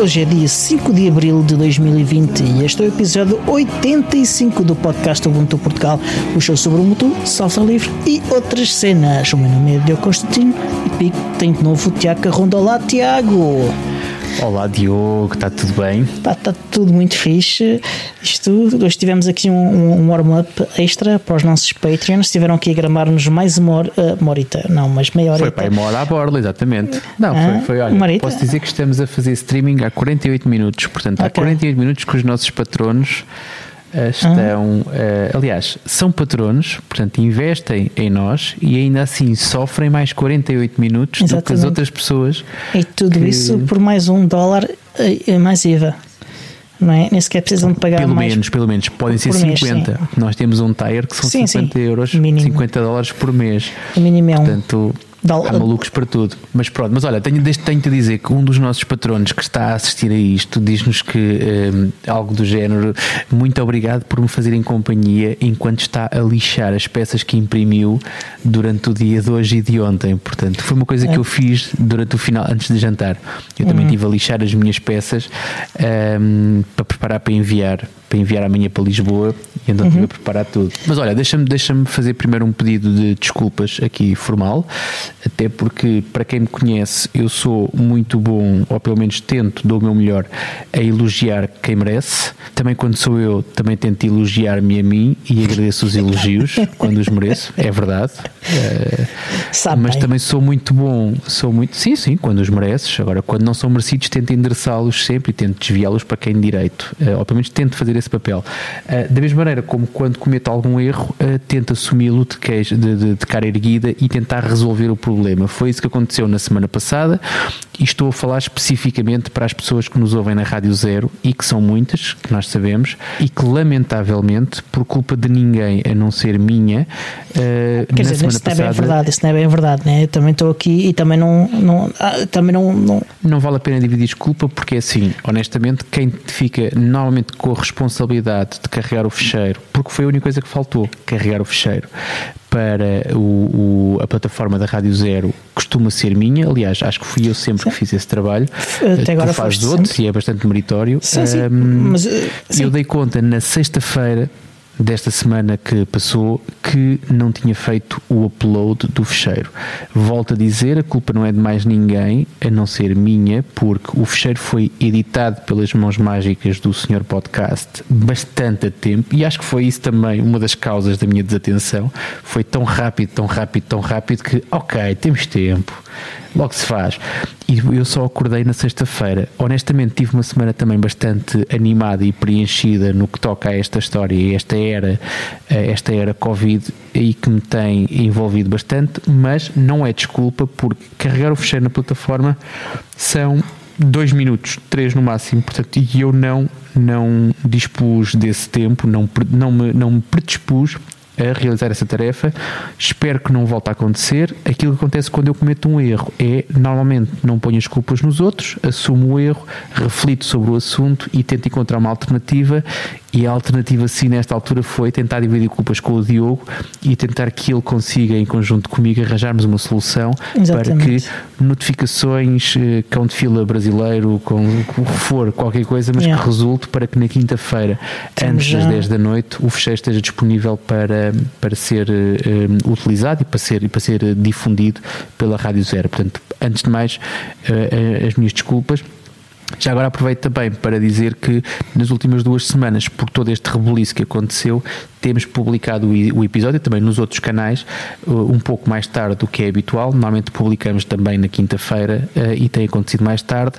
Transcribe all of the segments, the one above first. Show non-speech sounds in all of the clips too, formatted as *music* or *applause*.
Hoje é dia 5 de abril de 2020 e este é o episódio 85 do podcast Ubuntu Portugal, o show sobre o Ubuntu, software livre e outras cenas. O meu nome é Diogo Constantino e comigo tem de novo o Tiago. Olá, Tiago! Olá Diogo, está tudo bem? Está tá tudo muito fixe. Isto, hoje tivemos aqui um, um warm-up extra para os nossos Patreons. Tiveram aqui a gramar-nos mais uma hora, uh, uma horita, não, mas meia hora. Foi para uma hora à borla, exatamente. Não, ah, foi, foi olha, posso dizer que estamos a fazer streaming há 48 minutos. Portanto, há okay. 48 minutos que os nossos patronos estão, uh, aliás, são patronos, portanto, investem em nós e ainda assim sofrem mais 48 minutos Exatamente. do que as outras pessoas. E tudo que... isso por mais um dólar uh, mais IVA. Não é? Nem sequer precisam de pagar pelo mais. menos, pelo menos, podem ser 50. Mês, Nós temos um tire que são sim, 50 sim. euros, mínimo. 50 dólares por mês. O mínimo é um. Portanto, Há malucos para tudo. Mas pronto, mas olha, tenho, tenho-te a dizer que um dos nossos patronos que está a assistir a isto diz-nos que um, algo do género, muito obrigado por me fazerem companhia enquanto está a lixar as peças que imprimiu durante o dia de hoje e de ontem. Portanto, foi uma coisa é. que eu fiz durante o final, antes de jantar. Eu também uhum. estive a lixar as minhas peças um, para preparar para enviar para enviar amanhã para Lisboa e então uhum. estive a preparar tudo. Mas olha, deixa-me deixa fazer primeiro um pedido de desculpas aqui formal, até porque para quem me conhece eu sou muito bom, ou pelo menos tento, dou o meu melhor a elogiar quem merece. Também quando sou eu, também tento elogiar-me a mim e agradeço os elogios *laughs* quando os mereço, é verdade. Uh, mas também sou muito bom, sou muito, sim, sim, quando os mereces. Agora, quando não são merecidos, tento endereçá-los sempre e tento desviá-los para quem direito. Uh, ou pelo menos tento fazer esse papel. Uh, da mesma maneira como quando cometo algum erro, tento assumi-lo de, de, de, de, cara erguida e tentar resolver o problema. Foi isso que aconteceu na semana passada e estou a falar especificamente para as pessoas que nos ouvem na Rádio Zero e que são muitas, que nós sabemos, e que lamentavelmente, por culpa de ninguém a não ser minha, uh, Quer dizer, isso passada, não é bem verdade, isso não é bem verdade, né? Eu também estou aqui e também não, não, ah, também não, não. Não vale a pena dividir desculpa porque é assim, honestamente, quem fica normalmente com a responsabilidade de carregar o fecheiro, porque foi a única coisa que faltou, carregar o fecheiro para o, o, a plataforma da Rádio Zero costuma ser minha, aliás, acho que fui eu sempre. Que fiz esse trabalho. Até agora tu fazes outros sempre. e é bastante meritório. Sim, sim. Um, Mas, uh, eu dei conta na sexta-feira desta semana que passou que não tinha feito o upload do fecheiro. Volto a dizer, a culpa não é de mais ninguém, a não ser minha, porque o fecheiro foi editado pelas mãos mágicas do Senhor Podcast bastante a tempo e acho que foi isso também uma das causas da minha desatenção. Foi tão rápido, tão rápido, tão rápido que, ok, temos tempo logo se faz. E eu só acordei na sexta-feira. Honestamente, tive uma semana também bastante animada e preenchida no que toca a esta história, esta era, esta era Covid, e que me tem envolvido bastante, mas não é desculpa, porque carregar o fecheiro na plataforma são dois minutos, três no máximo, portanto, e eu não, não dispus desse tempo, não, não, me, não me predispus a realizar essa tarefa. Espero que não volte a acontecer. Aquilo que acontece quando eu cometo um erro é, normalmente, não ponho as culpas nos outros, assumo o erro, reflito sobre o assunto e tento encontrar uma alternativa e a alternativa, sim, nesta altura foi tentar dividir culpas com o Diogo e tentar que ele consiga, em conjunto comigo, arranjarmos uma solução Exatamente. para que notificações, eh, cão de fila brasileiro, com o que for, qualquer coisa, mas yeah. que resulte para que na quinta-feira, antes das 10 da noite, o fecheiro esteja disponível para, para ser uh, utilizado e para ser, e para ser difundido pela Rádio Zero. Portanto, antes de mais, uh, as minhas desculpas. Já agora aproveito também para dizer que nas últimas duas semanas, por todo este rebuliço que aconteceu, temos publicado o episódio também nos outros canais, uh, um pouco mais tarde do que é habitual. Normalmente publicamos também na quinta-feira uh, e tem acontecido mais tarde.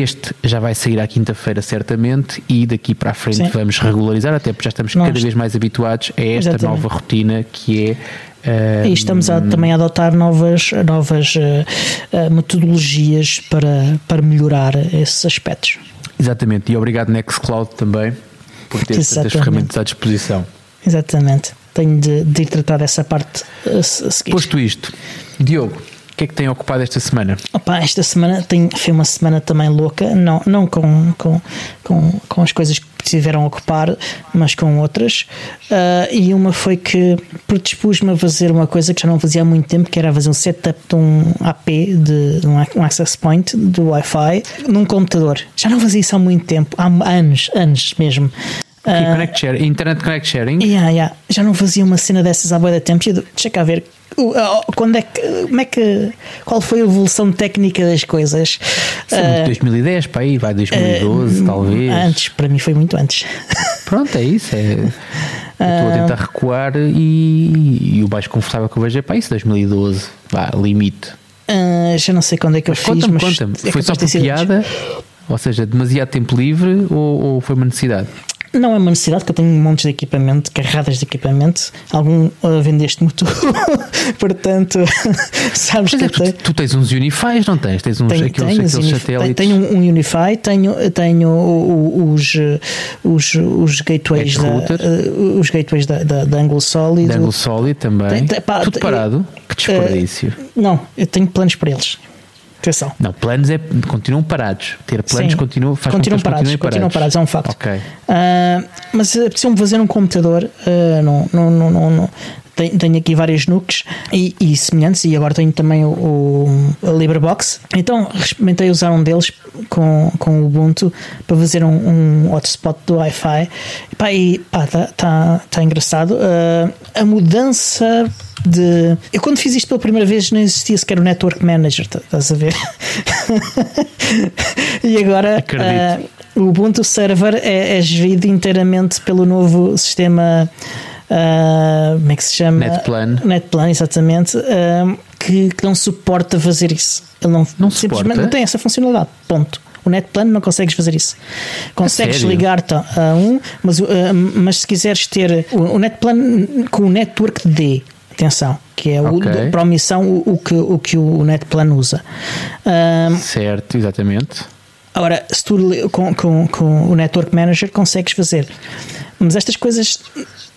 Este já vai sair à quinta-feira, certamente, e daqui para a frente Sim. vamos regularizar, até porque já estamos Nós. cada vez mais habituados a esta Exatamente. nova rotina que é e estamos a, também a adotar novas, novas uh, metodologias para, para melhorar esses aspectos. Exatamente, e obrigado Nextcloud também por ter estas ferramentas à disposição. Exatamente, tenho de, de ir tratar dessa parte a seguir. Posto isto, Diogo, que é que tem ocupado esta semana? Opa, esta semana tem, foi uma semana também louca, não, não com, com, com, com as coisas que tiveram a ocupar, mas com outras. Uh, e uma foi que predispus-me a fazer uma coisa que já não fazia há muito tempo, que era fazer um setup de um AP, de, de um access point do Wi-Fi, num computador. Já não fazia isso há muito tempo, há anos, anos mesmo. Uh, connect share, Internet Connect Sharing? Yeah, yeah. Já não fazia uma cena dessas há boa tempo. Deixa cá ver quando é que, como é que, qual foi a evolução técnica das coisas? Uh, 2010 para aí, vai 2012 uh, talvez. Antes, para mim foi muito antes. Pronto, é isso. É, eu estou a tentar recuar e, e, o mais confortável que eu vejo é para isso, 2012, vá, limite. Uh, já não sei quando é que mas eu fiz, mas conta-me, é foi só por piada? Ou seja, demasiado tempo livre ou, ou foi uma necessidade? Não é uma necessidade, que eu tenho montes de equipamento, carradas de equipamento. Algum uh, vendeste-me tu. *laughs* Portanto, *laughs* sabes Mas que é, tu, tu, tens uns Unify, não tens? Tens uns tenho, aqueles, tenho, aqueles satélites. Tenho um Unify, tenho, tenho os, os, os gateways, da, uh, os gateways da, da, da Angle Solid. Da Angle Solid também. Tem, pá, Tudo parado. Que desperdício. Uh, não, eu tenho planos para eles. Atenção. Não, planos é, continuam parados. Ter planos Sim, continua, faz continuam parados, parados. Continuam parados, é um facto. Ok. Uh, mas precisam fazer um computador. Uh, não, não, não, não, não. Tenho, tenho aqui vários nukes e, e, semelhantes, e agora tenho também o, o, a LibreBox. Então experimentei usar um deles com, com o Ubuntu para fazer um, um hotspot do Wi-Fi. E pá, está tá, tá engraçado. Uh, a mudança de. Eu quando fiz isto pela primeira vez não existia sequer o Network Manager, tá, estás a ver? *laughs* e agora uh, o Ubuntu Server é, é gerido inteiramente pelo novo sistema. Uh, como é que se chama? Netplan. Netplan, exatamente. Uh, que, que, não suporta fazer isso. Ele não, não simplesmente suporta? não tem essa funcionalidade. Ponto. O Netplan não consegues fazer isso. Consegues ligar-te a um, mas, uh, mas se quiseres ter o, o Netplan com o Network D, atenção, que é o, okay. para omissão o, o, que, o que o Netplan usa. Um, certo, exatamente. Agora, se tu com, com, com o Network Manager consegues fazer, mas estas coisas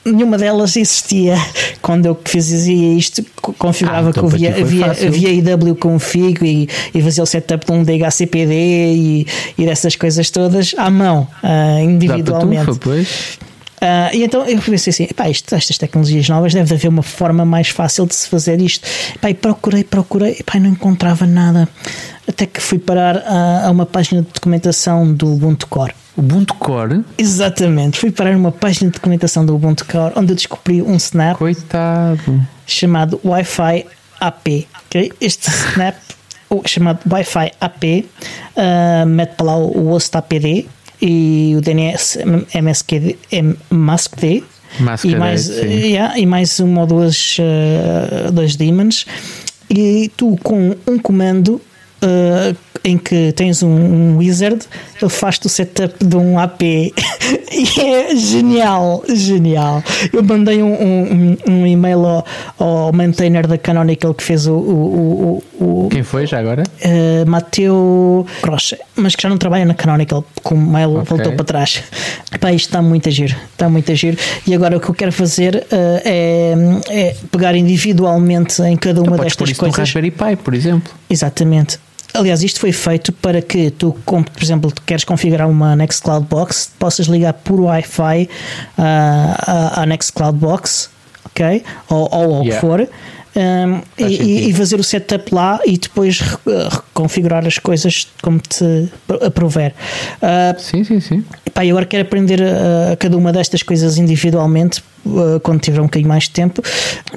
nenhuma delas existia *laughs* quando eu fazia isto, configurava ah, então via, via, via IW config e, e fazia o setup de um DHCPD e, e dessas coisas todas à mão, uh, individualmente. Dá pois. Uh, e então eu pensei assim: pá, isto, estas tecnologias novas deve haver uma forma mais fácil de se fazer isto. Pá, e procurei, procurei, e, pá, não encontrava nada. Até que fui parar a, a uma página de documentação do Ubuntu Core. Ubuntu Core? Exatamente, fui parar uma página de documentação do Ubuntu Core onde eu descobri um snap Coitado. chamado Wi-Fi AP. Okay? Este snap, chamado Wi-Fi AP, uh, mete para lá o host APD e o DNS MSQD, MaskD e mais, yeah, e mais uma ou duas, uh, dois daemons e tu com um comando uh, em que tens um, um wizard, ele faz-te o setup de um AP *laughs* e é genial, genial. Eu mandei um, um, um e-mail ao, ao, maintainer da Canonical que fez o. o, o, o Quem foi já agora? Uh, Mateu Croce, mas que já não trabalha na Canonical, como o mail okay. voltou para trás. Pá, isto está muito a giro, está muito a giro. E agora o que eu quero fazer uh, é, é, pegar individualmente em cada uma então, destas coisas. Raspberry Pi, por exemplo. Exatamente. Aliás, isto foi feito para que tu, por exemplo, queres configurar uma Nextcloud Box, possas ligar por Wi-Fi uh, à Nextcloud Box, ok? Ou, ou o que for. Um, e, e, fazer o setup lá e depois reconfigurar as coisas como te aprover. Uh, sim, sim, sim. Pá, e agora quero aprender a, a, cada uma destas coisas individualmente uh, quando tiver um bocadinho mais de tempo,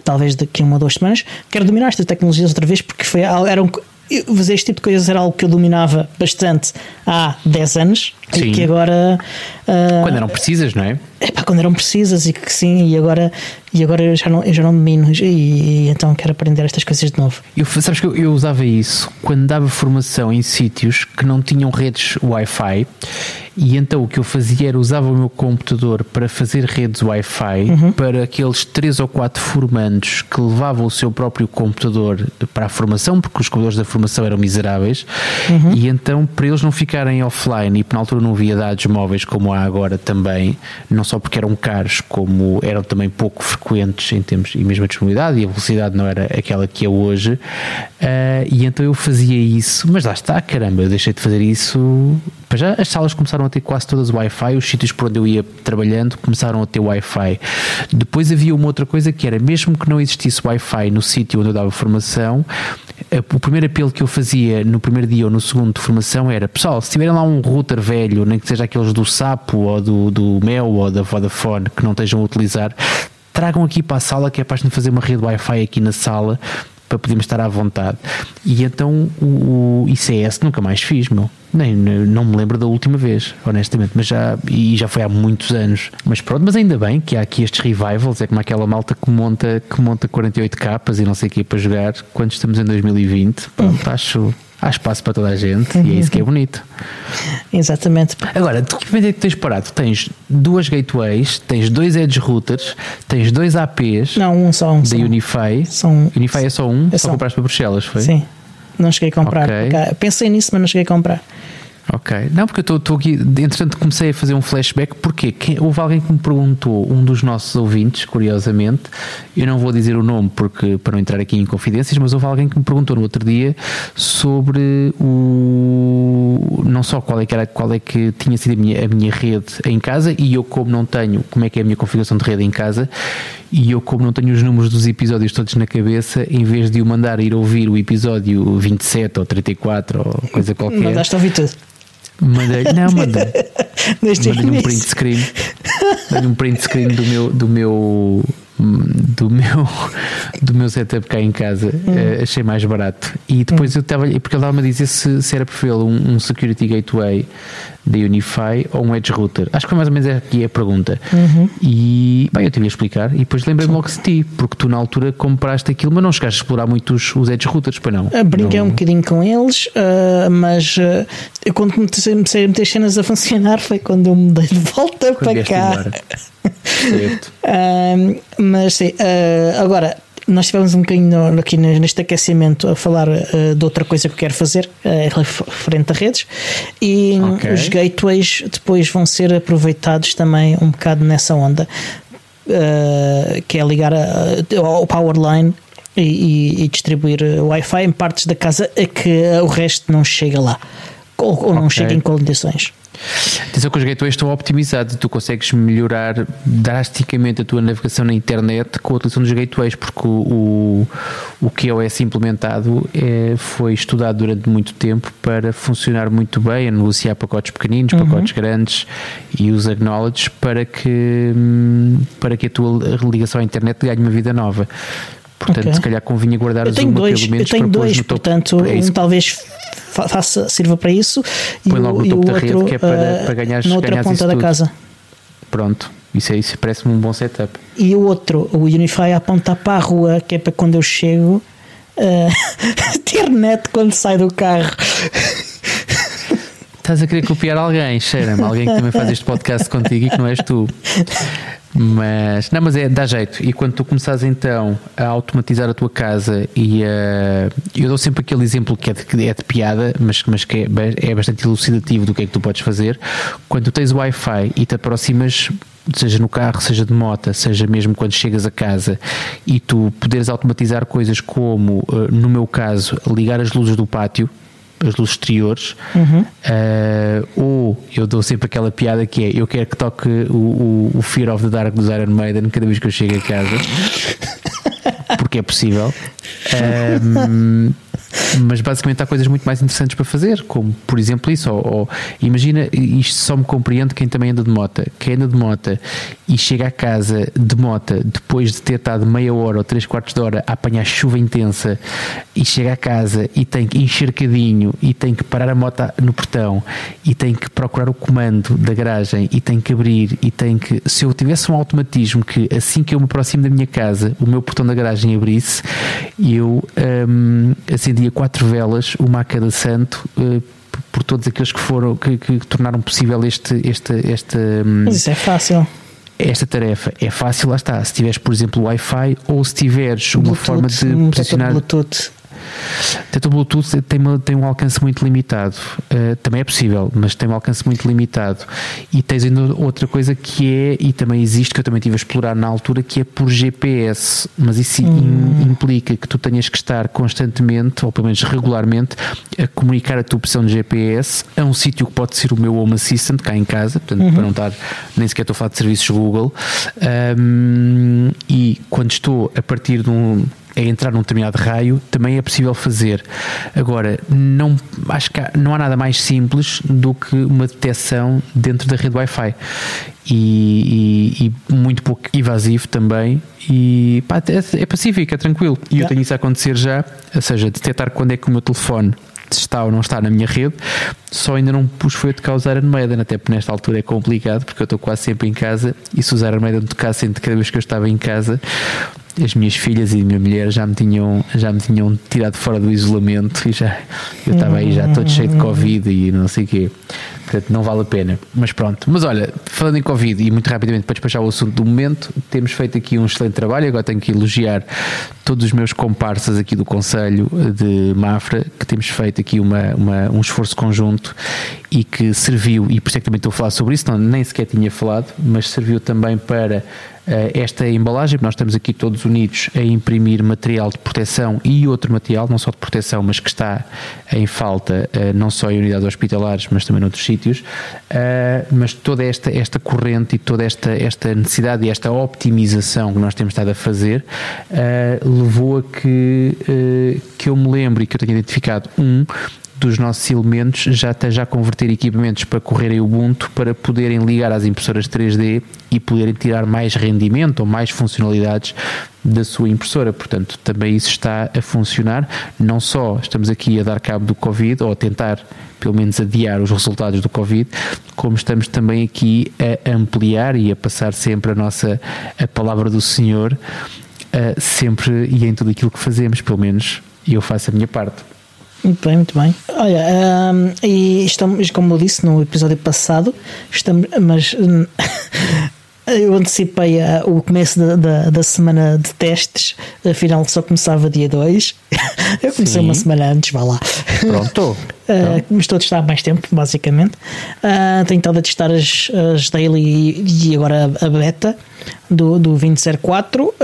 talvez daqui a uma ou duas semanas. Quero dominar estas tecnologias outra vez porque foi, era um, fazer este tipo de coisas era algo que eu dominava bastante há 10 anos sim. e que agora. Uh, quando eram precisas, não é? É pá, quando eram precisas e que sim, e agora, e agora eu, já não, eu já não domino e, e então quero aprender estas coisas de novo. Eu, sabes que eu, eu usava isso quando dava formação em sítios que não tinham redes Wi-Fi e então o que eu fazia era usava o meu computador para fazer redes Wi-Fi uhum. para aqueles três ou quatro formandos que levavam o seu próprio computador para a formação, porque os computadores da formação eram miseráveis, uhum. e então para eles não ficarem offline e na altura não havia dados móveis como há agora também, não só porque eram caros, como eram também pouco frequentes em termos, e mesmo a disponibilidade e a velocidade não era aquela que é hoje, uh, e então eu fazia isso, mas lá está, caramba, eu deixei de fazer isso. Já as salas começaram a ter quase todas Wi-Fi, os sítios por onde eu ia trabalhando começaram a ter Wi-Fi. Depois havia uma outra coisa que era, mesmo que não existisse Wi-Fi no sítio onde eu dava formação, o primeiro apelo que eu fazia no primeiro dia ou no segundo de formação era pessoal, se tiverem lá um router velho, nem que seja aqueles do Sapo ou do, do Mel ou da Vodafone que não estejam a utilizar, tragam aqui para a sala que é para a gente fazer uma rede Wi-Fi aqui na sala para podermos estar à vontade. E então o, o ICS nunca mais fiz, meu. Nem, não me lembro da última vez, honestamente, mas já, e já foi há muitos anos. Mas pronto, mas ainda bem que há aqui estes revivals, é como aquela malta que monta, que monta 48 capas e não sei o que para jogar quando estamos em 2020. Pronto, acho, há espaço para toda a gente e é isso que é bonito. *laughs* Exatamente. Agora, tu que é que tens parado? Tens duas gateways, tens dois edge routers, tens dois APs. Não, um só um. Da só. Unify. São, Unify é só um? É só, só compraste para Bruxelas, foi? Sim. Não cheguei a comprar. Okay. Pensei nisso, mas não cheguei a comprar. Ok. Não, porque eu estou aqui, entretanto comecei a fazer um flashback, porque houve alguém que me perguntou, um dos nossos ouvintes, curiosamente, eu não vou dizer o nome porque para não entrar aqui em confidências, mas houve alguém que me perguntou no outro dia sobre o não só qual é que era, qual é que tinha sido a minha, a minha rede em casa e eu como não tenho, como é que é a minha configuração de rede em casa, e eu como não tenho os números dos episódios todos na cabeça, em vez de o mandar ir ouvir o episódio 27 ou 34 ou coisa qualquer. Mandaste ouvir tudo. Mandei, *laughs* não, mandei. Mandei um print screen. Mandei um print screen do meu, do meu do meu, do meu setup cá em casa, hum. uh, achei mais barato. E depois hum. eu estava, porque ele estava-me a dizer se, se era preferível um, um, security gateway da Unify ou um edge router. Acho que foi mais ou menos aqui a pergunta. Uhum. E bem, eu tive a explicar. E depois lembrei-me logo de ti, porque tu na altura compraste aquilo, mas não chegaste a explorar muito os, os edge routers, para não. Uh, brinquei não... um bocadinho com eles, uh, mas uh, eu quando comecei a meter cenas a funcionar *laughs* foi quando eu mudei de volta quando para cá. *laughs* certo. *laughs* mas sim, agora nós tivemos um bocadinho aqui neste aquecimento a falar uh, de outra coisa que eu quero fazer uh, referente a redes e okay. os gateways depois vão ser aproveitados também um bocado nessa onda uh, que é ligar ao powerline e, e, e distribuir Wi-Fi em partes da casa a que o resto não chega lá ou, ou não okay. chega em condições. Atenção que os gateways estão optimizados e tu consegues melhorar drasticamente a tua navegação na internet com a utilização dos gateways, porque o, o, o QoS implementado é, foi estudado durante muito tempo para funcionar muito bem, a negociar pacotes pequeninos, uhum. pacotes grandes e os acknowledge para que, para que a tua ligação à internet ganhe uma vida nova. Portanto, okay. se calhar convinha guardar eu tenho uma dois, pelo menos eu tenho dois, portanto, é um talvez faça, sirva para isso Põe e, logo o, topo da outro, rede que é para, uh, para ganhar na outra ponta da casa. Pronto, isso, é, isso parece-me um bom setup. E o outro, o Unify aponta para a rua, que é para quando eu chego uh, *laughs* ter net quando sai do carro. Estás a querer copiar alguém, cheira-me, alguém que também faz este podcast contigo e que não és tu. Mas, não, mas é, dá jeito. E quando tu começares então a automatizar a tua casa e a, eu dou sempre aquele exemplo que é de, é de piada, mas, mas que é, é bastante elucidativo do que é que tu podes fazer. Quando tu tens Wi-Fi e te aproximas seja no carro, seja de moto, seja mesmo quando chegas a casa e tu poderes automatizar coisas como, eh, no meu caso, ligar as luzes do pátio, as luzes exteriores, uhum. uh, ou eu dou sempre aquela piada que é eu quero que toque o, o, o Fear of the Dark dos Iron Maiden cada vez que eu chego a casa, *laughs* porque é possível. Um, *laughs* mas basicamente há coisas muito mais interessantes para fazer, como por exemplo isso, ou, ou, imagina, isto só me compreende quem também anda de moto, quem anda de moto e chega a casa de moto depois de ter estado meia hora ou três quartos de hora a apanhar chuva intensa e chega a casa e tem que encharcadinho e tem que parar a moto no portão e tem que procurar o comando da garagem e tem que abrir e tem que, se eu tivesse um automatismo que assim que eu me aproximo da minha casa o meu portão da garagem abrisse eu um, acendia quatro velas, uma a cada santo, uh, por todos aqueles que foram que, que tornaram possível este, este, este um, Mas isso é fácil esta tarefa é fácil, lá está. Se tiveres, por exemplo, Wi-Fi ou se tiveres uma Bluetooth, forma de um posicionar. Bluetooth. Portanto, o Bluetooth tem, uma, tem um alcance muito limitado. Uh, também é possível, mas tem um alcance muito limitado. E tens ainda outra coisa que é, e também existe, que eu também estive a explorar na altura, que é por GPS. Mas isso hum. implica que tu tenhas que estar constantemente, ou pelo menos regularmente, a comunicar a tua opção de GPS a um sítio que pode ser o meu Home Assistant, cá em casa, portanto, uhum. para não estar, nem sequer estou a falar de serviços Google. Um, e quando estou a partir de um a entrar num determinado raio, também é possível fazer. Agora, não, acho que há, não há nada mais simples do que uma detecção dentro da rede Wi-Fi. E, e, e muito pouco invasivo também. E pá, é, é pacífico, é tranquilo. E yeah. eu tenho isso a acontecer já, ou seja, detectar quando é que o meu telefone está ou não está na minha rede, só ainda não pus foi a de causar Armaden, até porque nesta altura é complicado, porque eu estou quase sempre em casa e se usar Armaden tocassem de cada vez que eu estava em casa, as minhas filhas e a minha mulher já me tinham, já me tinham tirado fora do isolamento e já eu estava aí já todo cheio de Covid e não sei o quê. Portanto, não vale a pena. Mas pronto. Mas olha, falando em Covid e muito rapidamente para despachar o assunto do momento, temos feito aqui um excelente trabalho. Agora tenho que elogiar todos os meus comparsas aqui do Conselho de Mafra, que temos feito aqui uma, uma, um esforço conjunto e que serviu, e por isso é que também estou a falar sobre isso, não, nem sequer tinha falado, mas serviu também para esta embalagem, nós estamos aqui todos unidos a imprimir material de proteção e outro material, não só de proteção, mas que está em falta, eh, não só em unidades hospitalares, mas também noutros sítios. Eh, mas toda esta, esta corrente e toda esta, esta necessidade e esta optimização que nós temos estado a fazer levou a que, que eu me lembre e que eu tenha identificado um dos nossos elementos já esteja a converter equipamentos para correrem Ubuntu para poderem ligar às impressoras 3D e poderem tirar mais rendimento ou mais funcionalidades da sua impressora. Portanto, também isso está a funcionar. Não só estamos aqui a dar cabo do Covid ou a tentar pelo menos adiar os resultados do Covid, como estamos também aqui a ampliar e a passar sempre a nossa a palavra do Senhor uh, sempre e em tudo aquilo que fazemos, pelo menos eu faço a minha parte. Muito bem, muito bem. Olha, um, e estamos, como eu disse no episódio passado, estamos, mas *laughs* eu antecipei uh, o começo da, da, da, semana de testes, afinal só começava dia 2. *laughs* eu comecei Sim. uma semana antes, vá lá. Pronto. *laughs* Uh, estou a testar há mais tempo, basicamente. Uh, tenho estado a testar as, as daily e, e agora a, a beta do, do 2004 uh,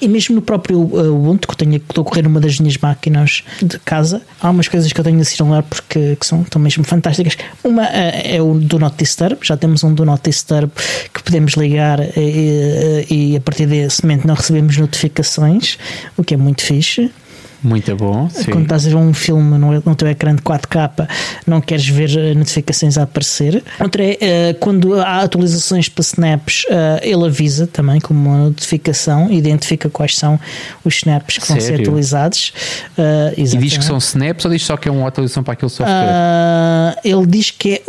e mesmo no próprio uh, Ubuntu, que eu tenho, que estou a correr numa das minhas máquinas de casa, há umas coisas que eu tenho de assinalar porque que são, estão mesmo fantásticas. Uma uh, é o Do Not Disturb, já temos um Do Not Disturb que podemos ligar e, e a partir desse momento não recebemos notificações, o que é muito fixe. Muito bom. Sim. Quando estás a ver um filme no, no teu ecrã de 4K, não queres ver eh, notificações a aparecer. Outra é uh, quando há atualizações para snaps, uh, ele avisa também como uma notificação, identifica quais são os snaps que Sério? vão ser atualizados. Uh, e diz que são snaps ou diz só que é uma atualização para aquele software? ele diz que é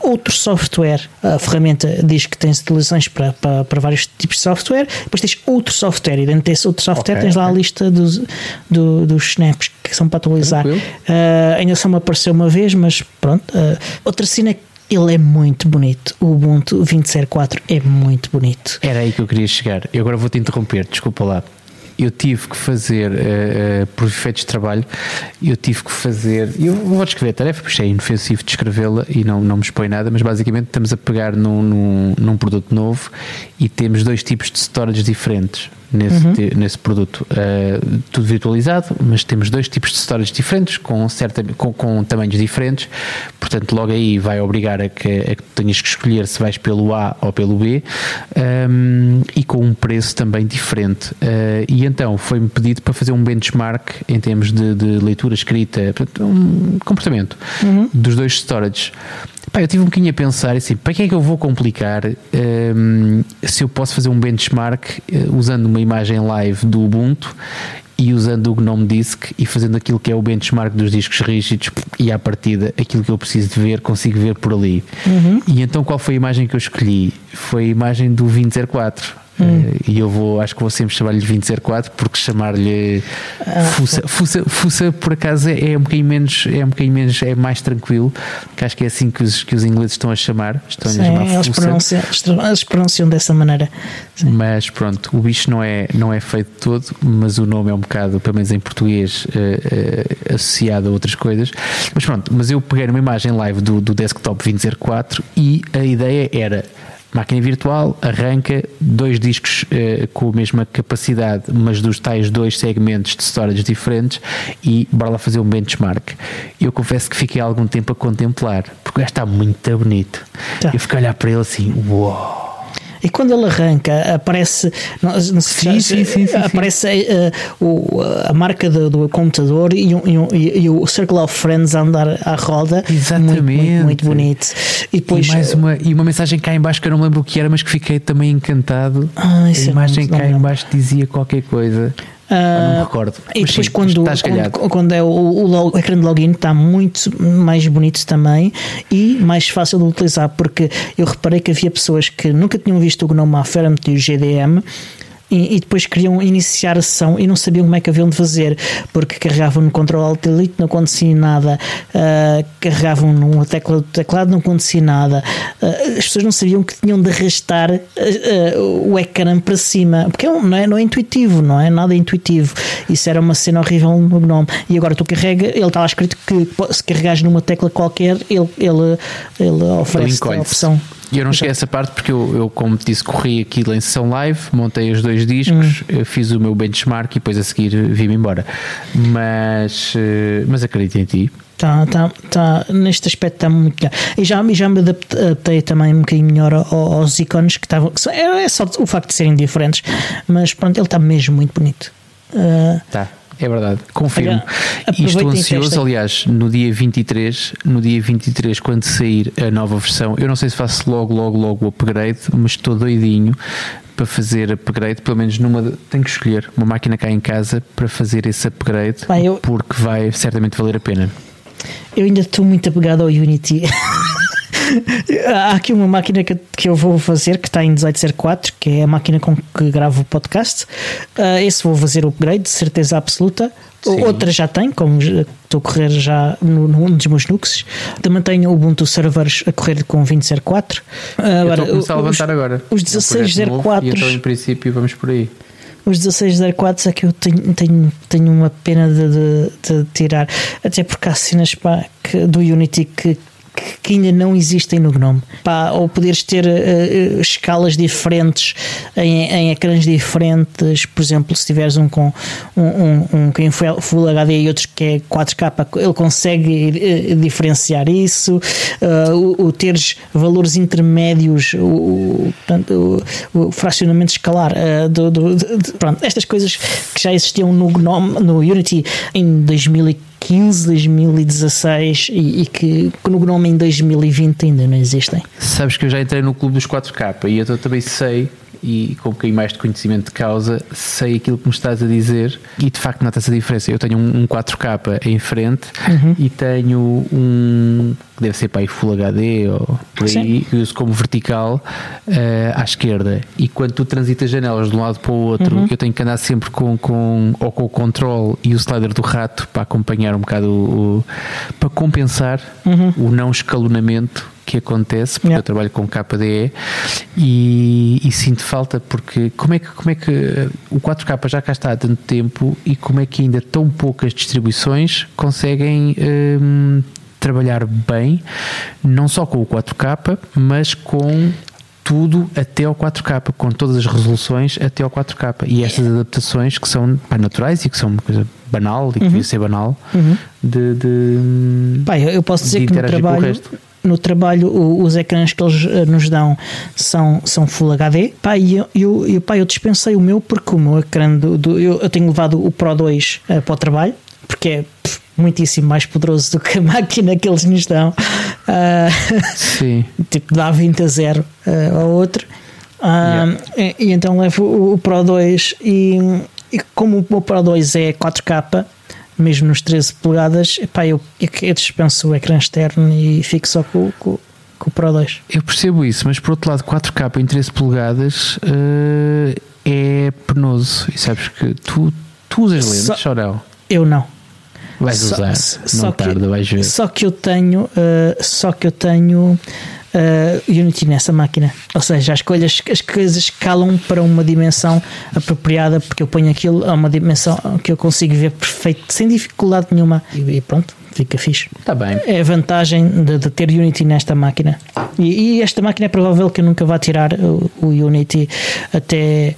outro software. A ferramenta diz que tens atualizações para, para, para, vários tipos de software, depois tens outro software, e dentro desse outro software okay, tens lá okay. a lista dos, do, dos snaps que são para atualizar. Uh, ainda só me apareceu uma vez, mas pronto. Uh, outra cena ele é muito bonito. O Ubuntu 20.04 é muito bonito. Era aí que eu queria chegar. Eu agora vou-te interromper, desculpa lá. Eu tive que fazer, uh, uh, por efeitos de trabalho, eu tive que fazer. Eu vou descrever a tarefa, porque é inofensivo descrevê-la e não, não me expõe nada, mas basicamente estamos a pegar num, num, num produto novo e temos dois tipos de storage diferentes nesse, uhum. nesse produto. Uh, tudo virtualizado, mas temos dois tipos de storage diferentes, com, certa, com, com tamanhos diferentes, portanto, logo aí vai obrigar a que, a que tenhas que escolher se vais pelo A ou pelo B um, ehm, e com um preço também diferente. Uh, e então foi-me pedido para fazer um benchmark em termos de, de leitura escrita, portanto, um comportamento uhum. dos dois storages. Pá, eu tive um bocadinho a pensar assim, para que é que eu vou complicar um, se eu posso fazer um benchmark uh, usando uma imagem live do Ubuntu e usando o GNOME Disk e fazendo aquilo que é o benchmark dos discos rígidos e à partida aquilo que eu preciso de ver consigo ver por ali. Uhum. E então qual foi a imagem que eu escolhi? Foi a imagem do 2004 Hum. e eu vou, acho que vou sempre chamar-lhe 2004 porque chamar-lhe ah, por acaso é, é um bocadinho menos, é um bocadinho menos, é mais tranquilo, que acho que é assim que os, que os ingleses estão a chamar. Estão Sim, a chamar eles, pronunciam, eles pronunciam dessa maneira. Sim. Mas pronto, o bicho não é, não é feito todo, mas o nome é um bocado, pelo menos em português, uh, uh, associado a outras coisas. Mas pronto, mas eu peguei uma imagem live do, do desktop 2004 e a ideia era máquina virtual, arranca dois discos uh, com a mesma capacidade, mas dos tais dois segmentos de storage diferentes e bora lá fazer um benchmark. Eu confesso que fiquei algum tempo a contemplar, porque está muito bonito. Tá. Eu fiquei a olhar para ele assim, uau! Wow e quando ele arranca, aparece. Não, não sim, sim, sim, aparece uh, o, a marca do, do computador e, e, e, o Circle of Friends a andar à roda. Exatamente. Muito, muito, muito bonito. E, depois, e, mais uma, e uma mensagem cá embaixo que eu não lembro o que era, mas que fiquei também encantado. Ah, a é imagem cá embaixo dizia qualquer coisa. Uh, não me recordo. E depois, sim, quando, quando, quando, é o, o, o, ecrã de login, está muito mais bonito também e mais fácil de utilizar, porque eu reparei que havia pessoas que nunca tinham visto o GNOME à feira, o GDM e, e, depois queriam iniciar a sessão e não sabiam como é que haviam de fazer, porque carregavam no Ctrl Alt Delete, não acontecia nada, uh, carregavam numa tecla do teclado, não acontecia nada. Uh, as pessoas não sabiam que tinham de arrastar uh, o ecrã para cima, porque é não, é, não é intuitivo, não é nada intuitivo. Isso era uma cena horrível no GNOME. E agora tu carrega, ele estava escrito que se carregares numa tecla qualquer, ele, ele, ele oferece a opção. E eu não cheguei a essa parte porque eu, eu, como te disse, corri aquilo em sessão live, montei os dois discos, hum. fiz o meu benchmark e depois a seguir vim-me embora. Mas, eh, mas acredito em ti. Tá, tá, tá, neste aspecto está muito melhor. E já, já me adaptei também um bocadinho melhor aos ícones que estavam. É, é só o facto de serem diferentes, mas pronto, ele está mesmo muito bonito. Uh, tá. É verdade, confirmo. E estou ansioso, aliás, no dia 23, no dia 23, quando sair a nova versão, eu não sei se faço logo, logo, logo o upgrade, mas estou doidinho para fazer upgrade, pelo menos numa. Tenho que escolher uma máquina cá em casa para fazer esse upgrade, Bem, eu, porque vai certamente valer a pena. Eu ainda estou muito apegado ao Unity. *laughs* Há aqui uma máquina que, que eu vou fazer que está em 1804, que é a máquina com que gravo o podcast. Uh, esse vou fazer o upgrade, de certeza absoluta. Sim. Outra já tem, como estou a correr já no, num dos meus nuxes. Também tenho o Ubuntu servers a correr com 2004. Uh, agora, estou a levantar os, agora. Os 1604. Então, em princípio, vamos por aí os 1604 é que eu tenho, tenho, tenho uma pena de, de, de tirar, até porque há cenas pá, que, do Unity que, que ainda não existem no GNOME. Pá, ou poderes ter uh, escalas diferentes em, em ecrãs diferentes, por exemplo, se tiveres um com um, um, um que é Full HD e outros que é 4K, ele consegue uh, diferenciar isso, uh, o, o, teres valores intermédios, o, portanto, o, o fracionamento escalar do, do, de, pronto, estas coisas que já existiam no GNOME, no Unity em 2015 2015, 2016 e, e que, que no Gnome em 2020 ainda não existem. Sabes que eu já entrei no clube dos 4K e eu também sei e com um bocadinho mais de conhecimento de causa, sei aquilo que me estás a dizer e de facto nota essa diferença. Eu tenho um, 4K em frente uhum. e tenho um que deve ser para aí Full HD ou por aí, que uso como vertical uh, à esquerda. E quando tu transitas janelas de um lado para o outro, uhum. eu tenho que andar sempre com, com ou com o control e o slider do rato para acompanhar um bocado o, o para compensar uhum. o não escalonamento que acontece, porque yeah. eu trabalho com KDE e, e, sinto falta porque como é que como é que o 4K já cá está há tanto tempo e como é que ainda tão poucas distribuições conseguem hum, trabalhar bem, não só com o 4K, mas com tudo até ao 4K, com todas as resoluções até ao 4K. E estas adaptações que são pá, naturais e que são uma coisa banal e que uhum. devia ser banal uhum. de, de, Pá, eu posso dizer que no trabalho no trabalho os ecrãs que eles eh, nos dão são, são Full HD. Pá, e eu, eu, pá, eu dispensei o meu porque o meu ecrã do, do eu, eu, tenho levado o Pro 2 uh, para o trabalho, porque é pff, muitíssimo mais poderoso do que a *laughs* máquina que eles nos dão. Uh, Sim. *laughs* tipo, dá 20 a 0 uh, ao outro. Uh, yeah. e, e, então levo o, o Pro 2 e, e como o Pro 2 é 4K, mesmo nos 13 polegadas, epá, eu, eu dispenso o ecrã externo e fico só com, com, com o Pro 2. Eu percebo isso, mas por outro lado, 4K em 13 polegadas uh, é penoso. E sabes que tu, tu usas lentes, ou não? Eu não. Vais Só- usar, só não que- tarda, vais ver. Só que eu tenho, uh, só que eu tenho uh, Unity nessa máquina. Ou seja, as coisas, as coisas escalam para uma dimensão apropriada, porque eu ponho aquilo a uma dimensão que eu consigo ver perfeito, sem dificuldade nenhuma. E, e pronto, fica fixe. Está bem. É a vantagem de, de ter Unity nesta máquina. E, e esta máquina é provável que eu nunca vá tirar o, o Unity até.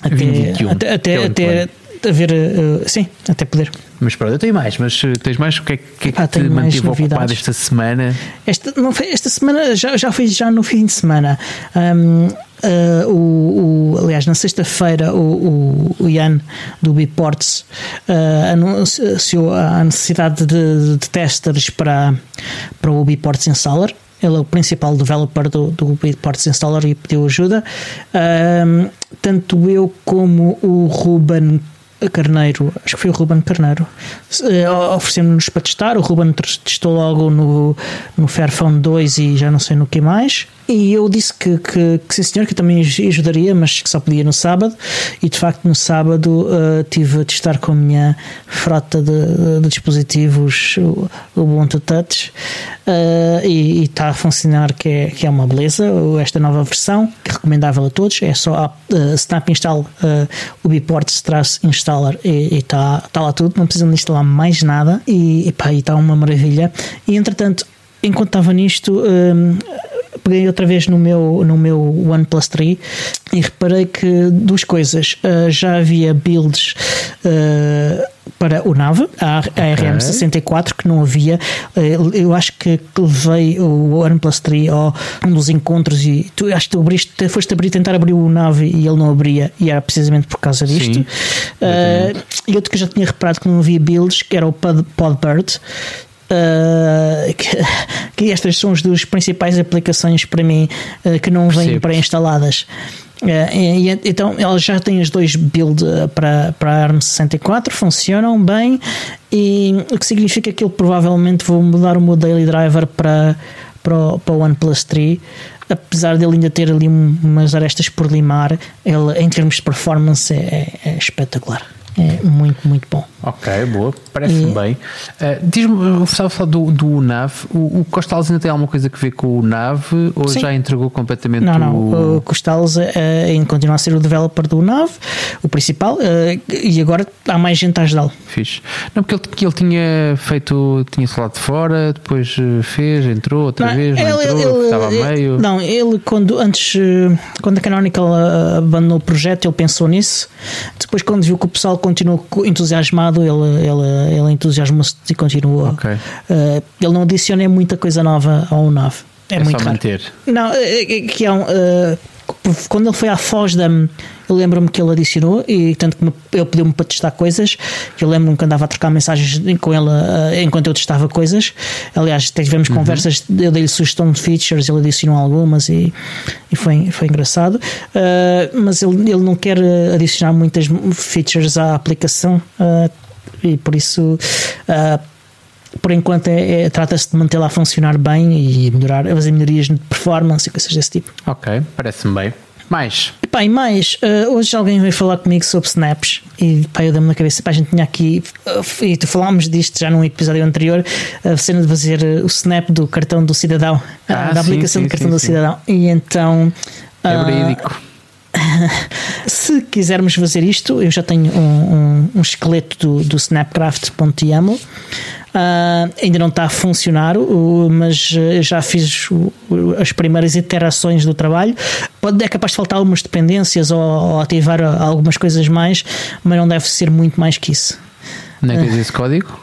Até, 2021, até, é até, o até haver. uh, sim, até poder. Mas pronto, eu tenho mais, mas uh, tens mais? O que é, que, é que te manteve ocupado esta semana? Esta, não foi, esta semana já, já fiz já no fim de semana. Um, uh, o, o- aliás, na sexta-feira, o, o, o Ian do Biports uh, anunciou a necessidade de, de testers para, para o Biports Installer. Ele é o principal developer do, do Biports Installer e pediu ajuda. Um, tanto eu como o Ruben Carneiro, acho que foi o Ruben Carneiro, eh, oferecemos-nos para testar. O Ruben testou logo no, no Fairphone 2 e já não sei no que mais. E eu disse que, que, que sim, senhor, que também ajudaria, mas que só podia no sábado. E de facto, no sábado, eh, tive a testar com a minha frota de, de dispositivos o Ubuntu Touch eh, e está a funcionar, que é, que é uma beleza. Esta nova versão, que é recomendável a todos, é só uh, Snap Install uh, o Biports traço installer e está tá lá tudo, não precisam de instalar mais nada e, está uma maravilha. E entretanto, enquanto estava nisto, hum, peguei outra vez no meu, no meu OnePlus 3 e reparei que duas coisas. Uh, já havia builds uh, para o NAV, a, a RM64, que não havia. Uh, eu acho que levei o OnePlus 3 ao um dos encontros e tu acho que tu abriste, foste abrir, tentar abrir o NAV e ele não abria, e era precisamente por causa disto. Sim, e outro que eu já tinha reparado que não havia builds, que era o Pod, Podbird. Uh, que, *laughs* que estas são as duas principais aplicações para mim uh, que não vêm pré-instaladas. Uh, e- e- então elas já têm as dois build para, para a ARM64, funcionam bem e o que significa que eu provavelmente vou mudar o meu daily driver para, para, o, para o OnePlus 3 apesar dele ainda ter ali um- umas arestas por limar ele em termos de performance é, é- é espetacular é muito muito bom Ok, boa, parece-me E- bem. Uh, Diz-me, estava a falar do, do NAV. O, o Costales ainda tem alguma coisa a ver com o NAV ou Sim. já entregou completamente Não, não. o. O Costales ainda continua a ser o developer do NAV, o principal, eh, e agora há mais gente a ajudá-lo. Fixe. Não, porque ele, que ele tinha feito, tinha falado de fora, depois fez, entrou outra Não, vez, não ele- entrou, ele- estava a ele- meio. Não, ele quando antes, quando a Canonical abandonou o projeto, ele pensou nisso. Depois, quando viu que o pessoal continuou co- entusiasmado, ele, ele, ele entusiasmou-se e continuou. Ok. Eh, ele não adiciona muita coisa nova ao NAV. É, É muito só raro. manter. Não, é- é que é um. eh, quando ele foi à Fosdam, eu lembro-me que ele adicionou e tanto que me- ele pediu-me para testar coisas. Eu lembro-me que andava a trocar mensagens com ele eh, enquanto eu testava coisas. Aliás, tivemos conversas, eu dei-lhe sugestão de features, ele adicionou algumas e, e foi, foi engraçado. Eh, mas ele, ele não quer adicionar muitas features à aplicação eh, e por isso. eh, por enquanto é, é- trata-se de mantê-la a funcionar bem e melhorar, fazer melhorias de performance e coisas desse tipo. Ok, parece-me bem. Mais. E pá, e mais, eh, hoje alguém veio falar comigo sobre snaps e pá, eu dei-me na cabeça, pá, a gente tinha aqui, eh, e tu falámos disto já num episódio anterior, a cena de fazer eh, o snap do cartão do cidadão, Ah, da sim, aplicação sim, do cartão sim, do cidadão. E então. É ah, verídico. *laughs* se quisermos fazer isto, eu já tenho um, um- um esqueleto do, do snapcraft.yaml. Ah, ainda não está a funcionar, o- mas eh, já fiz as primeiras iterações do trabalho. Pode, é capaz de faltar algumas dependências ou, ou ativar algumas coisas mais, mas não deve ser muito mais que isso. Não é que diz esse código?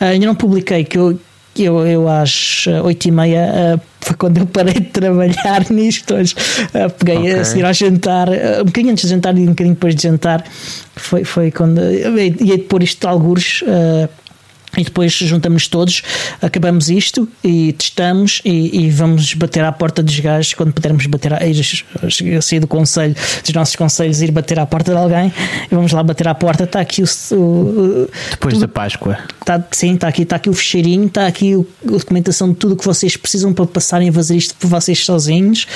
Ah, ainda não publiquei, que eu, que eu, eu às oito e meia ah, foi quando eu parei de trabalhar *laughs* nisto hoje. Ah, peguei Ok. a seguir ao jantar, ah, um bocadinho antes de jantar e um bocadinho depois de jantar, foi, foi quando eu ia de pôr isto de algures. ah, e depois juntamos todos, acabamos isto e testamos e, e, vamos bater à porta dos gajos quando pudermos bater a, ir, sair do conselho, dos nossos conselhos, ir bater à porta de alguém e vamos lá bater à porta. Está aqui o. o depois tudo, da Páscoa. Está, sim, está aqui, está aqui o fecheirinho, está aqui a documentação de tudo o que vocês precisam para passarem a fazer isto por vocês sozinhos.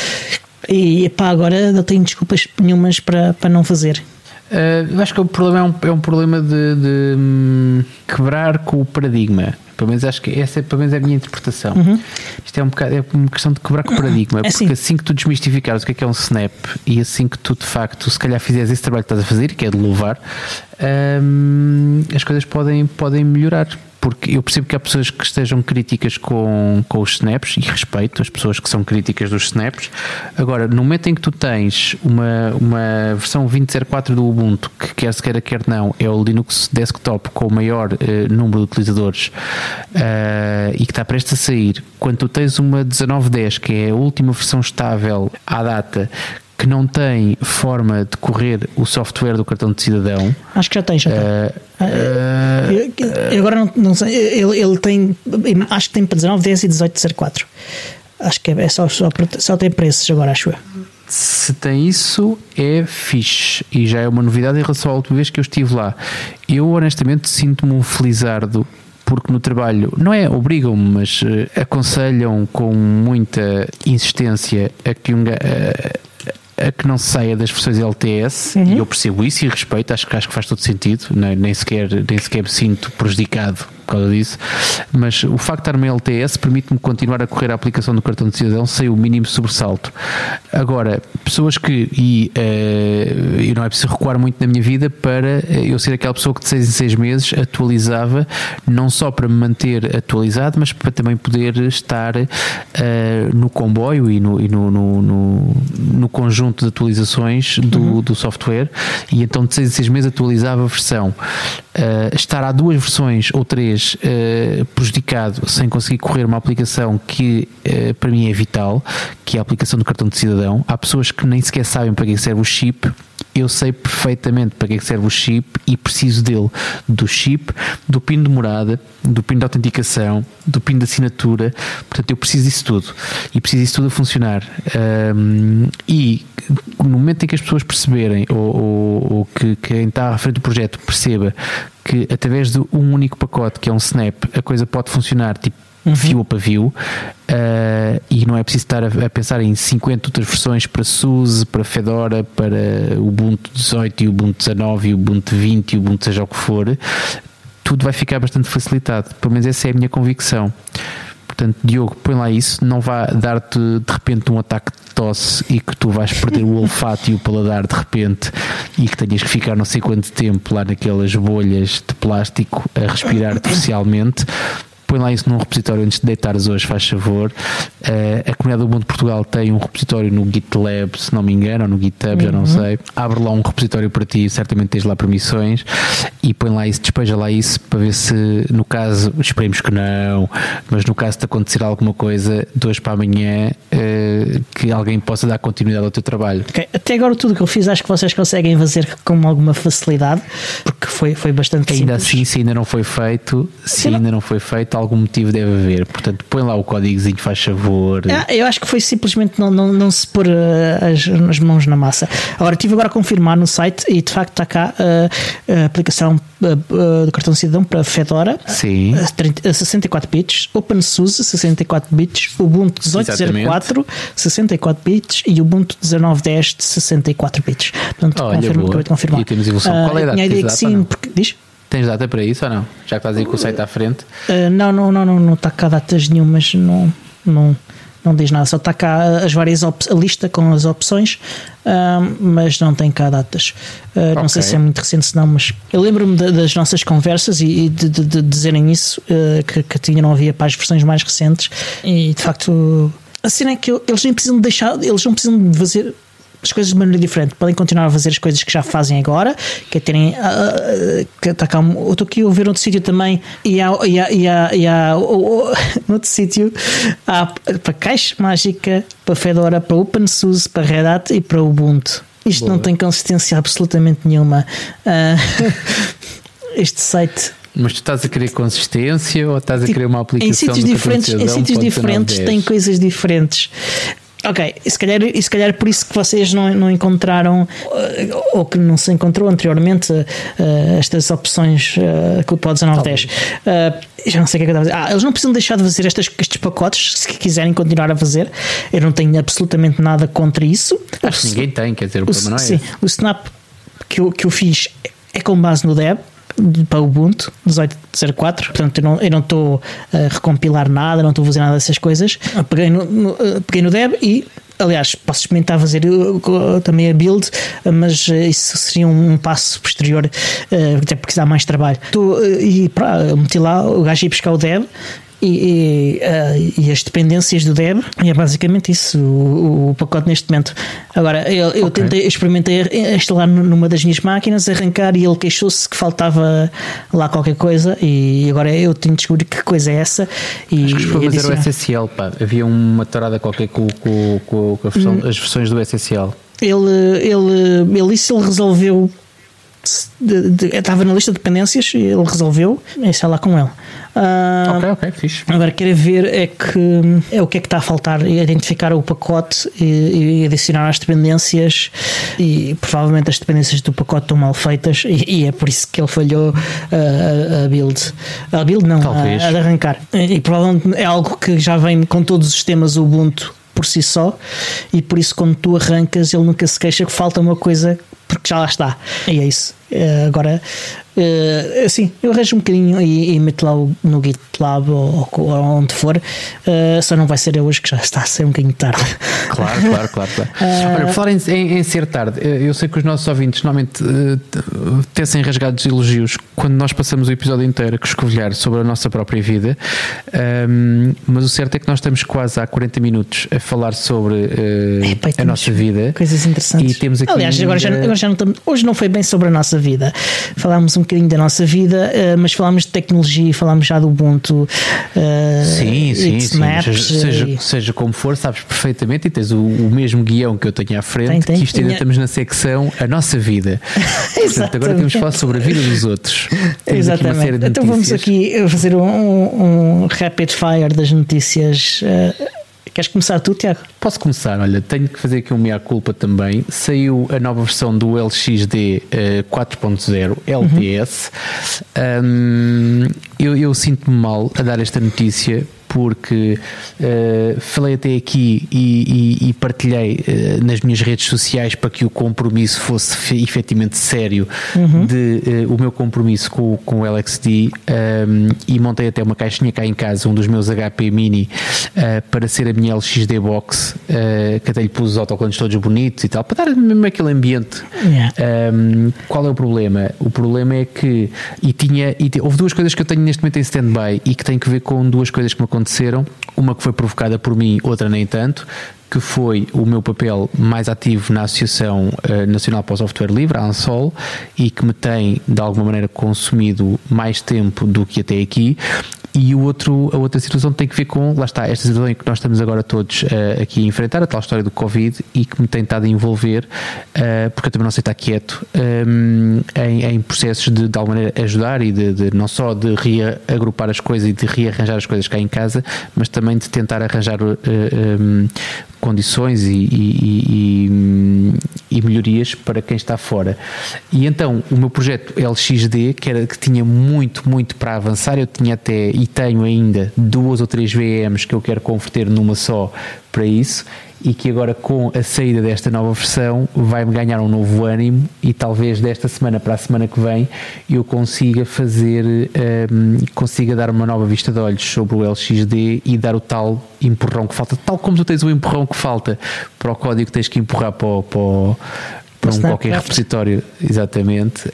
E pá, agora não tenho desculpas nenhumas para, para não fazer. Uh, eu acho que o problema é um, é um problema de, de hum, quebrar com o paradigma. Pelo menos acho que essa é, pelo menos é a minha interpretação. Uhum. Isto é um bocado é uma questão de quebrar o *coughs* paradigma, é porque assim. assim que tu desmistificares o que é que é um snap e assim que tu de facto, se calhar fizeres esse trabalho que estás a fazer, que é de louvar, hum, as coisas podem, podem melhorar porque eu percebo que há pessoas que estejam críticas com, com os snaps e respeito as pessoas que são críticas dos snaps. Agora, no momento em que tu tens uma, uma versão 20.04 do Ubuntu, que quer se queira, quer não, é o Linux desktop com o maior uh, número de utilizadores uh, e que está prestes a sair, quando tu tens uma 19.10, que é a última versão estável à data, que não tem forma de correr o software do cartão de cidadão. Acho que já tem, já tem. Uh, uh, agora não, não sei, ele, ele, tem, acho que tem para 19, 10 e 18 de 04. Acho que é, é só, só, só tem preços agora, acho eu. Se tem isso, é fixe e já é uma novidade em relação à última vez que eu estive lá. Eu honestamente sinto-me um felizardo porque no trabalho não é obrigam-me, mas uh, aconselham com muita insistência a que um, uh, a que não saia das versões LTS uhum. e eu percebo isso e respeito, acho, acho que faz todo sentido, nem, nem, sequer, nem sequer me sinto prejudicado por causa disso, mas o facto de estar numa LTS permite-me continuar a correr a aplicação do cartão de cidadão sem o mínimo sobressalto. Agora, pessoas que, e, uh, e não é preciso recuar muito na minha vida para eu ser aquela pessoa que de seis em seis meses atualizava, não só para me manter atualizado, mas para também poder estar uh, no comboio e no, e no, no, no, no conjunto de atualizações do, uhum. do software, e então de seis em seis meses atualizava a versão. Uh, estar há duas versões ou três uh, prejudicado sem conseguir correr uma aplicação que uh, para mim é vital, que é a aplicação do cartão de cidadão. Há pessoas que nem sequer sabem para que serve o chip eu sei perfeitamente para que, é que serve o chip e preciso dele, do chip, do PIN de morada, do PIN de autenticação, do PIN de assinatura, portanto eu preciso disso tudo e preciso disso tudo a funcionar. Um, e no momento em que as pessoas perceberem, ou, ou, ou que quem está à frente do projeto perceba que através de um único pacote, que é um Snap, a coisa pode funcionar tipo uhum. fio a pavio uh, e não é preciso estar a, a, pensar em 50 outras versões para SUSE, para Fedora, para Ubuntu 18 e Ubuntu 19 e Ubuntu 20 e Ubuntu seja o que for, tudo vai ficar bastante facilitado. Pelo menos essa é a minha convicção. Portanto, Diogo, põe lá isso, não vá dar-te de repente um ataque de tosse e que tu vais perder o olfato e o paladar de repente e que tenhas que ficar não sei quanto tempo lá naquelas bolhas de plástico a respirar artificialmente põe lá isso num repositório antes de deitares hoje, faz favor. Uh, a Comunidade do Mundo de Portugal tem um repositório no GitLab, se não me engano, ou no GitHub, uhum. já não uhum. sei. Abre lá um repositório para ti, certamente tens lá permissões e põe lá isso, despeja lá isso para ver se, no caso, esperemos que não, mas no caso de acontecer alguma coisa de hoje para amanhã, uh, que alguém possa dar continuidade ao teu trabalho. Okay. Até agora, tudo que eu fiz, acho que vocês conseguem fazer com alguma facilidade, porque foi, foi bastante Ainda simples. assim, se ainda não foi feito, se ainda não foi feito, algum motivo deve haver. Portanto, põe lá o códigozinho, faz favor. É, eu acho que foi simplesmente não, não, não se pôr uh, as, as, mãos na massa. Agora, estive agora a confirmar no site e de facto está cá uh, a aplicação uh, do cartão cidadão para Fedora. Sim. 30, 64 bits, OpenSUSE 64 bits, Ubuntu 1804 64 bits e Ubuntu 1910 de 64 bits. Portanto, Olha, confirmo, acabei de confirmar. E temos evolução. Qual é a data? A ideia que sim, porque diz. Tens data para isso ou não? Já que estás aí com o site à frente? Uh, não, não, não, não, não está cá datas nenhumas, não, não, não diz nada, só está cá as várias a lista com as opções, uh, mas não tem cá datas. Uh, okay. Não sei se é muito recente, se não, mas eu lembro-me das nossas conversas e, e de, de, de, dizerem isso, que, que tinha, não havia para as versões mais recentes, e de facto. A cena é que eles nem precisam deixar, eles não precisam de fazer as coisas de maneira diferente. Podem continuar a fazer as coisas que já fazem agora, que é terem. Uh, que tá cá, eu estou aqui a ver outro sítio também, e há, e há, e há, e há *laughs* outro sítio há para Caixa Mágica, para Fedora, para OpenSUSE, para Red Hat e para Ubuntu. Isto Boa. não tem consistência absolutamente nenhuma. Uh, *laughs* este site Mas tu estás a querer consistência ou estás a Tipo, querer uma aplicação em sítios diferentes, em sítios 1.19.10? diferentes tem coisas diferentes. Ok, e se calhar, e se calhar por isso que vocês não, não encontraram, eh, ou que não se encontrou anteriormente, eh, estas opções uh, que o POD 1910. Eh, já não sei o que é que eu estava a dizer. Ah, eles não precisam deixar de fazer estas, estes pacotes se quiserem continuar a fazer. Eu não tenho absolutamente nada contra isso. Acho que ninguém tem, quer dizer, o, O, problema não é sim, esse. o Snap que eu, que eu fiz é com base no Deb de- para o Ubuntu 18.04 portanto eu não estou a recompilar nada não estou a fazer nada dessas coisas. Eu peguei no, no- eh, peguei no Deb e aliás posso experimentar fazer co- também a build mas uh, isso seria um, passo posterior até porque dá mais trabalho. Estou, e pá, meti lá o gajo ia buscar o Deb e, e, eh, e as dependências do Deb e é basicamente isso o, o pacote neste momento agora eu, eu Ok. tentei experimentei instalar numa das minhas máquinas arrancar e ele queixou-se que faltava lá qualquer coisa e agora eu tenho de descobrir que coisa é essa e, Acho que foi fazer o. SSL, pá. Havia uma tarada qualquer com, com, com, versão- Hum. as versões do SSL. ele, ele, ele isso ele resolveu de- de- estava na lista de dependências e ele resolveu é lá com ele Ah, ok, ok, fixe. Agora quero ver é que é o que é que está a faltar, é identificar o pacote e, e adicionar as dependências e provavelmente as dependências do pacote estão mal feitas e, e é por isso que ele falhou a, a- a build. A build não, a, Talvez. a de arrancar. E, e provavelmente é algo que já vem com todos os sistemas Ubuntu por si só e por isso quando tu arrancas ele nunca se queixa que falta uma coisa porque já lá está. E é isso. Eh, agora, eh, assim, eu arranjo um bocadinho e, e meto lá o- no GitLab ou, ou onde for. Eh, só não vai ser hoje que já está a ser um bocadinho tarde. Claro, claro, claro. claro. Olha, por falar em, em- em ser tarde, eu sei que os nossos ouvintes normalmente t- tecem rasgados elogios quando nós passamos o episódio inteiro a escovilhar sobre a nossa própria vida, Ahm, mas o certo é que nós estamos quase há 40 minutos a falar sobre e a nossa vida. Coisas interessantes. E temos aqui Aliás, agora já, agora já não estamos, hoje não foi bem sobre a nossa vida. Falámos um bocadinho da nossa vida, eh, mas falámos de tecnologia, falámos já do Ubuntu. eh, Sim, sim, sim. Seja, seja, e- seja como for, sabes perfeitamente e tens o, o mesmo guião que eu tenho à frente, Tem, tem. que isto ainda estamos na secção A Nossa Vida. *laughs* Portanto, agora temos de falar sobre a vida dos outros. *laughs* Temos aqui uma série Exatamente. Então vamos aqui fazer um, um, rapid fire das notícias. eh, queres começar tu, Tiago? Posso começar? Olha, tenho que fazer aqui um meia-culpa também. Saiu a nova versão do LXD eh, 4.0 LTS. Um, eu eu sinto-me mal a dar esta notícia porque eh, falei até aqui e, e- e partilhei eh, nas minhas redes sociais para que o compromisso fosse fe- efetivamente sério de eh, o meu compromisso com, com o LXD um, e montei até uma caixinha cá em casa, um dos meus HP Mini para ser a minha LXD Box que até lhe pus os autocolantes todos bonitos e tal, para dar mesmo aquele ambiente Yeah. um, qual é o problema? O problema é que e tinha, e houve duas coisas que eu tenho neste momento em stand-by e que têm que ver com duas coisas que me aconteceram. Uma que foi provocada por mim, outra nem tanto, que foi o meu papel mais ativo na Associação eh, Nacional para o Software Livre, a ANSOL, e que me tem de alguma maneira consumido mais tempo do que até aqui. E o outro, a outra situação tem que ver com, lá está, esta situação em que nós estamos agora todos eh, aqui a enfrentar, a tal história do Covid e que me tem estado a envolver, eh, porque eu também não sei estar quieto, ehm, em, em processos de de alguma maneira ajudar e de, de não só de reagrupar as coisas e de rearranjar as coisas cá em casa, mas também de tentar arranjar eh, ehm, condições e, e- e- e melhorias para quem está fora. E então o meu projeto LXD, que, era, que tinha muito, muito para avançar, eu tinha até e tenho ainda duas ou três VMs que eu quero converter numa só para isso. E que agora, com a saída desta nova versão, vai-me ganhar um novo ânimo. E talvez desta semana para a semana que vem eu consiga fazer, ehm, consiga dar uma nova vista de olhos sobre o LXD e dar o tal empurrão que falta, tal como tu tens o empurrão que falta para o código que tens que empurrar para, o- para, o- para um qualquer repositório, exatamente.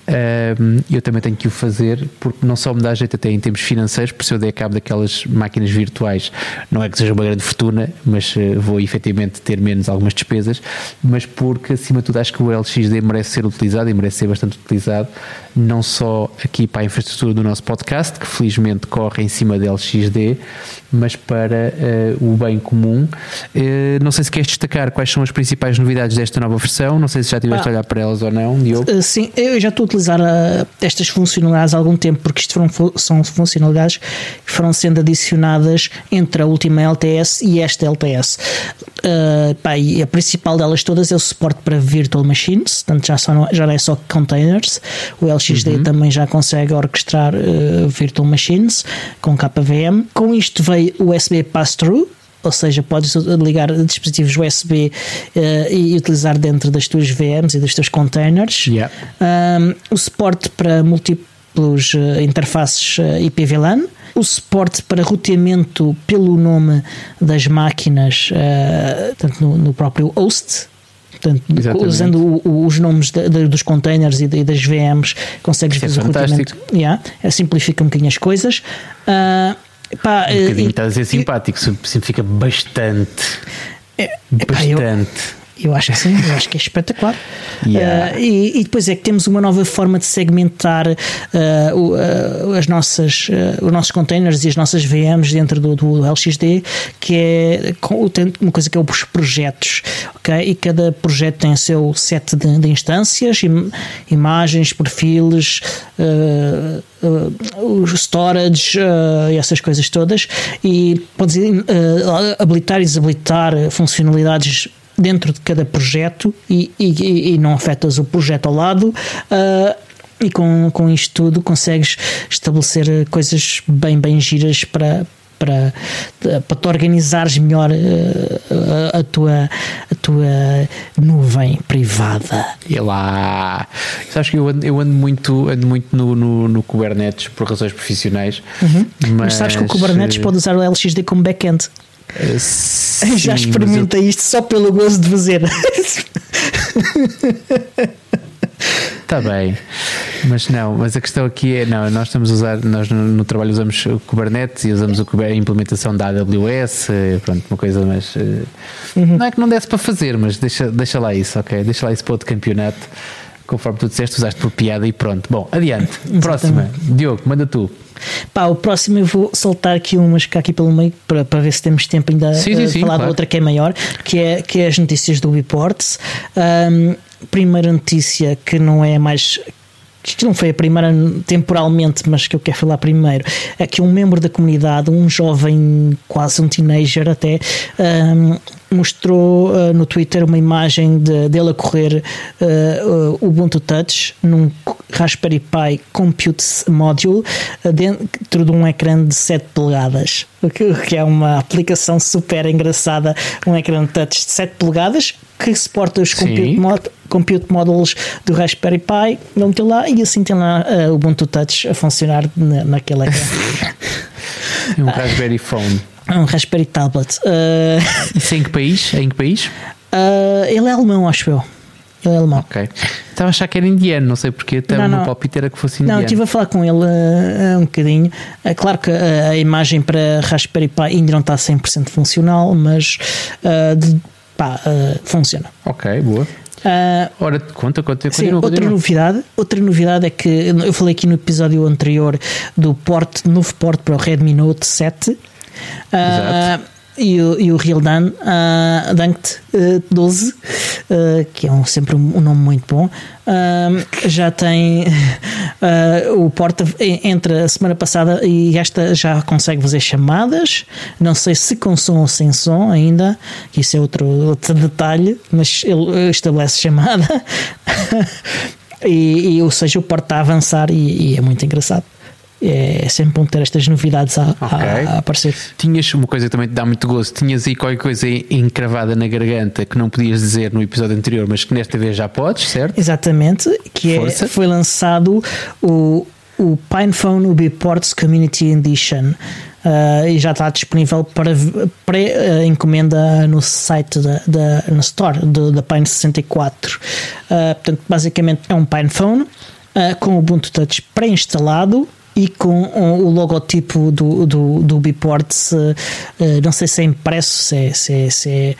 Eu também tenho que o fazer porque não só me dá jeito até em termos financeiros, por se eu der cabo daquelas máquinas virtuais, não é que seja uma grande fortuna, mas eh, vou efetivamente ter menos algumas despesas, mas porque acima de tudo acho que o LXD merece ser utilizado e merece ser bastante utilizado, não só aqui para a infraestrutura do nosso podcast, que felizmente corre em cima da LXD, mas para eh, o bem comum. Eh, não sei se queres destacar quais são as principais novidades desta nova versão, não sei se já tiveste Se olhar para elas ou não, Diogo? Uh, sim, eu já estou a utilizar uh, estas funcionalidades há algum tempo, porque isto foram, são funcionalidades que foram sendo adicionadas entre a última LTS e esta LTS. Uh, pá, e a principal delas todas é o suporte para virtual machines, portanto já, só, já não é só containers. O LXD uhum. também já consegue orquestrar virtual machines com KVM. Com isto veio o USB Pass-Through, ou seja, podes ligar dispositivos USB uh, e utilizar dentro das tuas VMs e dos teus containers. Yeah. Um, o suporte para múltiplos uh, interfaces uh, IPVLAN. O suporte para roteamento pelo nome das máquinas, tanto no, no próprio host, Portanto, Exatamente. usando o, o, os nomes de, de, dos containers e, de, e, das VMs, consegues é fazer o roteamento. Yeah, simplifica um bocadinho as coisas. Uh, Pá, um bocadinho, está a ser simpático, simplifica bastante. É, bastante. eu, eu acho que sim, eu acho que é espetacular. *laughs* Yeah. Uh, e, e, depois é que temos uma nova forma de segmentar uh, uh, as nossas, os nossos containers e as nossas VMs dentro do, do LXD, que é uma coisa que é os projetos. Okay? E cada projeto tem o seu set de, de instâncias, im, imagens, perfis, os storage e essas coisas todas. E podes habilitar e desabilitar funcionalidades dentro de cada projeto e, e, e não afetas o projeto ao lado. Uh, e com, com isto tudo consegues estabelecer coisas bem, bem giras para, para, para te organizares melhor a, a, tua, a tua nuvem privada. E lá, sabes que eu ando, eu ando muito, ando muito no, no, no Kubernetes por razões profissionais. Uhum. Mas... mas... sabes que o Kubernetes pode usar o LXD como backend. Sim, Já experimenta eu... isto só pelo gozo de fazer. Está bem, mas não, mas a questão aqui é, não, nós estamos a usar, nós no, no trabalho usamos o Kubernetes e usamos o, a implementação da AWS, pronto, uma coisa mais, eh, uhum. não é que não desse para fazer, mas deixa, deixa lá isso, ok, deixa lá isso para outro campeonato, conforme tu disseste, usaste por piada e pronto. Bom, adiante, próxima, Diogo, manda tu. Pá, o próximo eu vou soltar aqui umas cá aqui pelo meio para, para ver se temos tempo ainda sim, sim, sim, falar claro. da outra que é maior, que é, que é as notícias do Reports. Um, primeira notícia que não é mais isto não foi a primeira temporalmente, mas que eu quero falar primeiro, é que um membro da comunidade, um jovem, quase um teenager até, um, mostrou uh, no Twitter uma imagem de, dele a correr uh, o Ubuntu Touch num Raspberry Pi Compute Module uh, dentro de um ecrã de 7 polegadas, o que, que, é uma aplicação super engraçada, um ecrã de touch de 7 polegadas que suporta os compute, mod, compute modules do Raspberry Pi, ele meteu lá e assim tem lá o Ubuntu Touch a funcionar na, naquele ecrã. *laughs* um Raspberry Phone. Um Raspberry Tablet. Uh... Isso é em que país? É em que país? Uh, ele é alemão, acho eu. Ele é alemão. Ok. Estava a achar que era indiano, não sei porque, até não, o meu palpite era que fosse indiano. Não, estive a falar com ele uh, um bocadinho. É claro que uh, a imagem para Raspberry Pi ainda não está 100% funcional, mas uh, de, pá, funciona. Ok, boa. Uh, Ora, conta, conta, sim, continua, outra novidade, outra novidade é que eu falei aqui no episódio anterior do porte, novo porte para o Redmi Note 7 Uh, e o, e o Real Dan, uh, uh, 12, uh, que é um, sempre um, um, nome muito bom, uh, já tem *laughs* o porta entre a semana passada e esta já consegue fazer chamadas. Não sei se com som ou sem som ainda, que isso é outro, outro detalhe, mas ele estabelece chamada. *laughs* e, e, ou seja, o porta a avançar e, e é muito engraçado é sempre bom ter estas novidades a, okay. a, a, aparecer. Tinhas uma coisa que também te dá muito gosto, tinhas aí qualquer coisa encravada na garganta que não podias dizer no episódio anterior, mas que nesta vez já podes, certo? Exatamente, que é, foi lançado o, o PinePhone UbiPorts Community Edition. Uh, e já está disponível para pré-encomenda no site da, da no store da Pine 64. Uh, portanto, basicamente é um PinePhone uh, com o Ubuntu Touch pré-instalado e com o logotipo do, do, do Biports, eh, não sei se é impresso, se é, se é, se é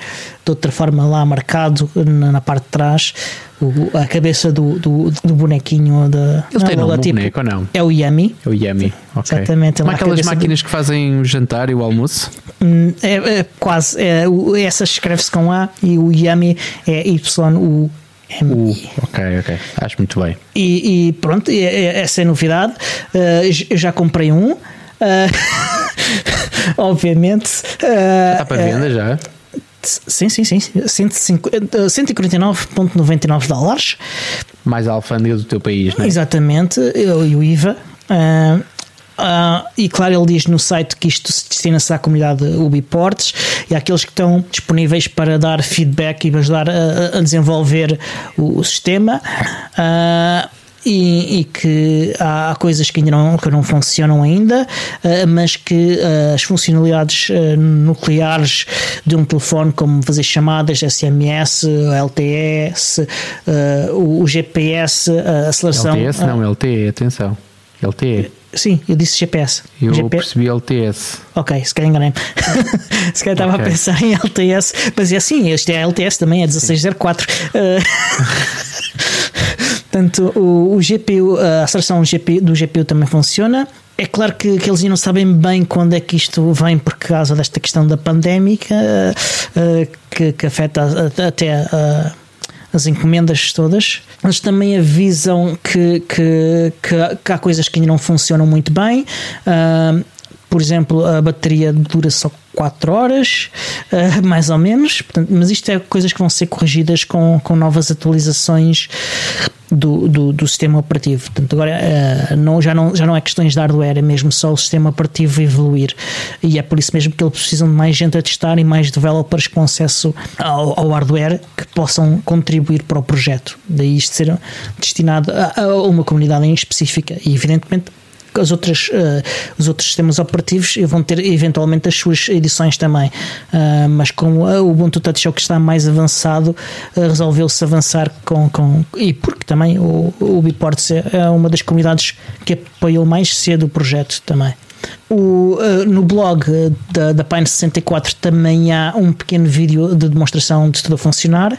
de outra forma lá marcado na, na parte de trás. O, a cabeça do, do, do bonequinho da Ele tem logotipo boneco, não? É o Yami. É o Yami, ok. Exatamente. Como aquelas máquinas do... que fazem o jantar e o almoço? Hum, é, é quase. É, essa escreve-se com A e o Yami é Y, o Uh, ok, ok. Acho muito bem. E, e pronto, essa é a novidade. Eu já comprei um. Uh, *laughs* obviamente. Uh, está para venda já? Sim, sim, sim. 149,99 dólares. Mais a alfândega do teu país, não é? Exatamente, e o IVA. Uh, Uh, e claro, ele diz no site que isto se destina-se à comunidade Ubiports e àqueles que estão disponíveis para dar feedback e ajudar a, a desenvolver o, o sistema. Uh, e, e, que há, coisas que ainda não, que não funcionam ainda, uh, mas que as funcionalidades nucleares de um telefone, como fazer chamadas, SMS, LTS, o, GPS, a aceleração. LTS não, LTE, atenção. LTE. Sim, eu disse GPS. Eu GPS. percebi LTS. Ok, se calhar enganei *laughs* se calhar estava okay. a pensar em LTS, mas é assim, este é LTS também, é 1604. *laughs* Portanto, o, o, GPU, a aceleração GPU, do GPU também funciona. É claro que, que, eles ainda não sabem bem quando é que isto vem por causa desta questão da pandémica uh, que, que, afeta até uh, as encomendas todas. Eles também avisam que, que, que, que há coisas que ainda não funcionam muito bem. Uh, por exemplo, a bateria dura só 4 horas, uh, mais ou menos, Portanto, mas isto é coisas que vão ser corrigidas com, com novas atualizações do, do, do sistema operativo. Portanto, agora uh, não, já, não, já não é questões de hardware, é mesmo só o sistema operativo evoluir. E é por isso mesmo que eles precisam de mais gente a testar e mais developers com acesso ao, ao hardware que possam contribuir para o projeto. Daí isto ser destinado a, a uma comunidade em específica. E evidentemente as outras, uh, os outros sistemas operativos vão ter eventualmente as suas edições também. Uh, mas como o Ubuntu Touch é o que está mais avançado, resolveu-se avançar com, com. E porque também o, o Biports é, é uma das comunidades que apoiou mais cedo o projeto também. O, uh, no blog da, da Pine 64 também há um pequeno vídeo de demonstração de tudo a funcionar.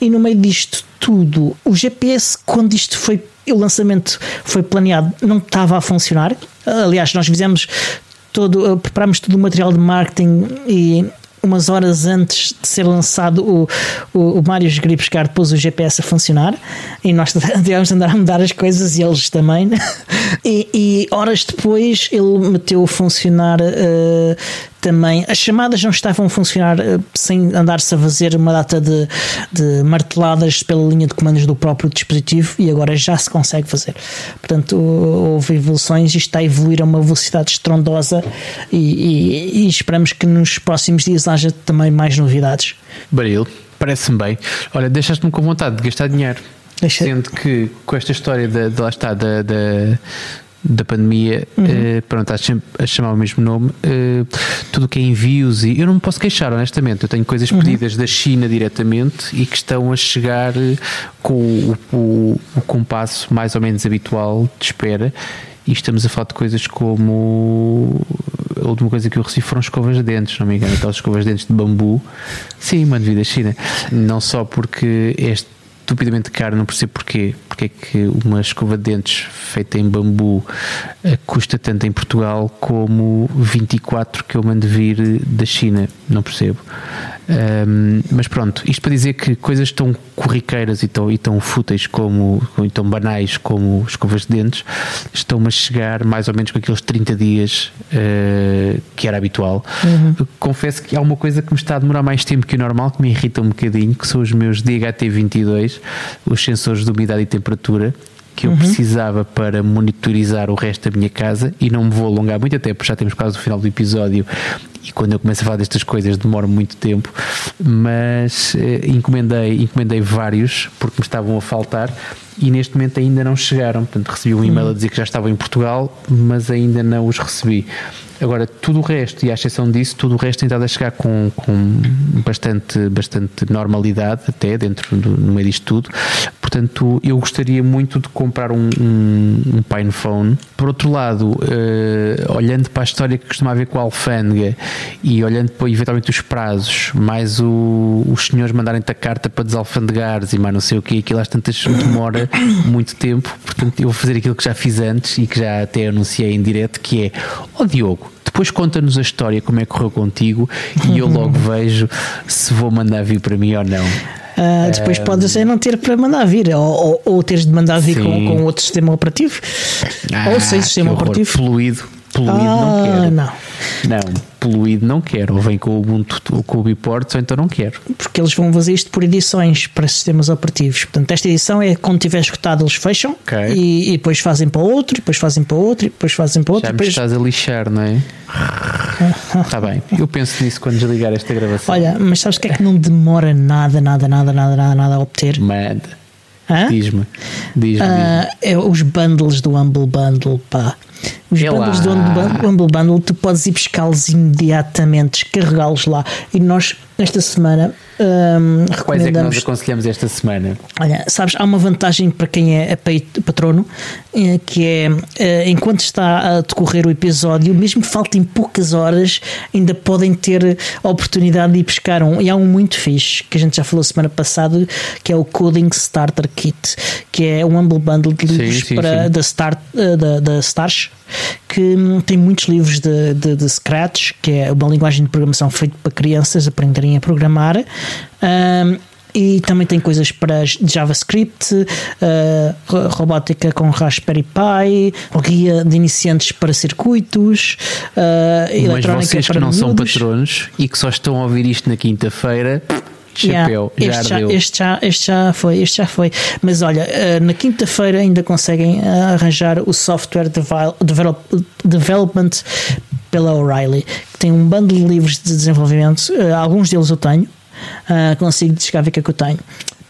E no meio disto tudo, o GPS, quando isto foi o lançamento foi planeado, não estava a funcionar. Aliás, nós fizemos todo, eh, preparámos todo o material de marketing e umas horas antes de ser lançado o, o, o Mário buscar depois o GPS a funcionar e nós *laughs* tivemos de andar a mudar as coisas e eles também *laughs* e, e horas depois ele meteu a funcionar uh, também as chamadas não estavam a funcionar uh, sem andar-se a fazer uma data de, de, marteladas pela linha de comandos do próprio dispositivo e agora já se consegue fazer. Portanto, houve evoluções e está a evoluir a uma velocidade estrondosa e, e, e esperamos que nos próximos dias haja também mais novidades. Baril, parece-me bem. Olha, deixaste-me com vontade de gastar dinheiro. Deixa... Sendo que com esta história da, de lá está, da, da da pandemia, uhum. uh, pronto, a, a chamar o mesmo nome, uh, tudo o que é envios e eu não me posso queixar, honestamente. Eu tenho coisas uhum. pedidas da China diretamente e que estão a chegar com o, o, o compasso mais ou menos habitual de espera. E estamos a falar de coisas como. A última coisa que eu recebi foram escovas de dentes, não me engano, aquelas escovas de dentes de bambu. Sim, mano, vida China. Não só porque este estupidamente caro, não percebo porquê. Porque é que uma escova de dentes feita em bambu uh, custa tanto em Portugal como 24 que eu mando vir da China, não percebo. Um, mas pronto, isto para dizer que coisas tão corriqueiras e tão, e tão fúteis como, e tão banais como escovas de dentes estão-me a chegar mais ou menos com aqueles 30 dias uh, que era habitual. Uhum. Confesso que há uma coisa que me está a demorar mais tempo que o normal, que me irrita um bocadinho, que são os meus DHT22, os sensores de umidade e temperatura que eu uhum. precisava para monitorizar o resto da minha casa e não me vou alongar muito, até porque já temos quase o final do episódio e quando eu começo a falar destas coisas demora muito tempo, mas eh, encomendei, encomendei vários porque me estavam a faltar e neste momento ainda não chegaram. Portanto, recebi um e-mail a dizer que já estavam em Portugal, mas ainda não os recebi. Agora, tudo o resto, e à exceção disso, tudo o resto tem estado a chegar com, com bastante, bastante normalidade, até dentro do, no meio disto tudo. Portanto, eu gostaria muito de comprar um, um, um Pine Phone. Por outro lado, uh, olhando para a história que costuma haver com a alfândega e olhando para eventualmente os prazos, mais o, os senhores mandarem-te a carta para desalfandegares e mais não sei o que, aquilo às tantas demora *coughs* muito tempo. Portanto, eu vou fazer aquilo que já fiz antes e que já até anunciei em direto, que é, ó oh, Diogo, depois conta-nos a história, como é que correu contigo, e eu *laughs* logo vejo se vou mandar vir para mim ou não. Uh, depois um... pode ser não ter para mandar vir, ou, ou, ou teres de mandar vir com, com, outro sistema operativo, ah, ou sem sistema operativo. Poluído, poluído ah, não quero. Não. Não, poluído não quero. Ou vem com o Ubuntu com o ou então não quero. Porque eles vão fazer isto por edições para sistemas operativos. Portanto, esta edição é quando tiver escutado, eles fecham okay. e, e, depois fazem para outro, e depois fazem para outro, e depois fazem para outro. Já depois... me estás a lixar, não é? Está *laughs* bem, eu penso nisso quando desligar esta gravação. Olha, mas sabes o que é que não demora nada, nada, nada, nada, nada, nada a obter? Manda. Diz-me. Diz-me. Uh, é os bundles do Humble Bundle, pá. Os é bundles do Humble *laughs* Bundle, tu podes ir buscá-los imediatamente, descarregá-los lá. E nós, esta semana, um, Quais é que nós aconselhamos esta semana? Olha, sabes, há uma vantagem para quem é patrono, eh, que é eh, enquanto está a decorrer o episódio, mesmo que faltem poucas horas, ainda podem ter a oportunidade de ir buscar um. E há um muito fixe, que a gente já falou semana passada, que é o Coding Starter Kit, que é um humble bundle de livros sim, sim, para, sim. Da, Start, eh, da, da Stars, que tem muitos livros de, de, de Scratch, que é uma linguagem de programação feita para crianças aprenderem a programar. Um, e também tem coisas para JavaScript, uh, robótica com Raspberry Pi, guia de iniciantes para circuitos, uh, eletrónica vocês que não são patronos e que só estão a ouvir isto na quinta-feira, chapéu, yeah, este, já, este, já, este já foi, este já foi. Mas olha, uh, na quinta-feira ainda conseguem arranjar o software develop, development pela O'Reilly, que tem um bando de livros de desenvolvimento, alguns deles eu tenho, consigo chegar a ver o que é que eu tenho.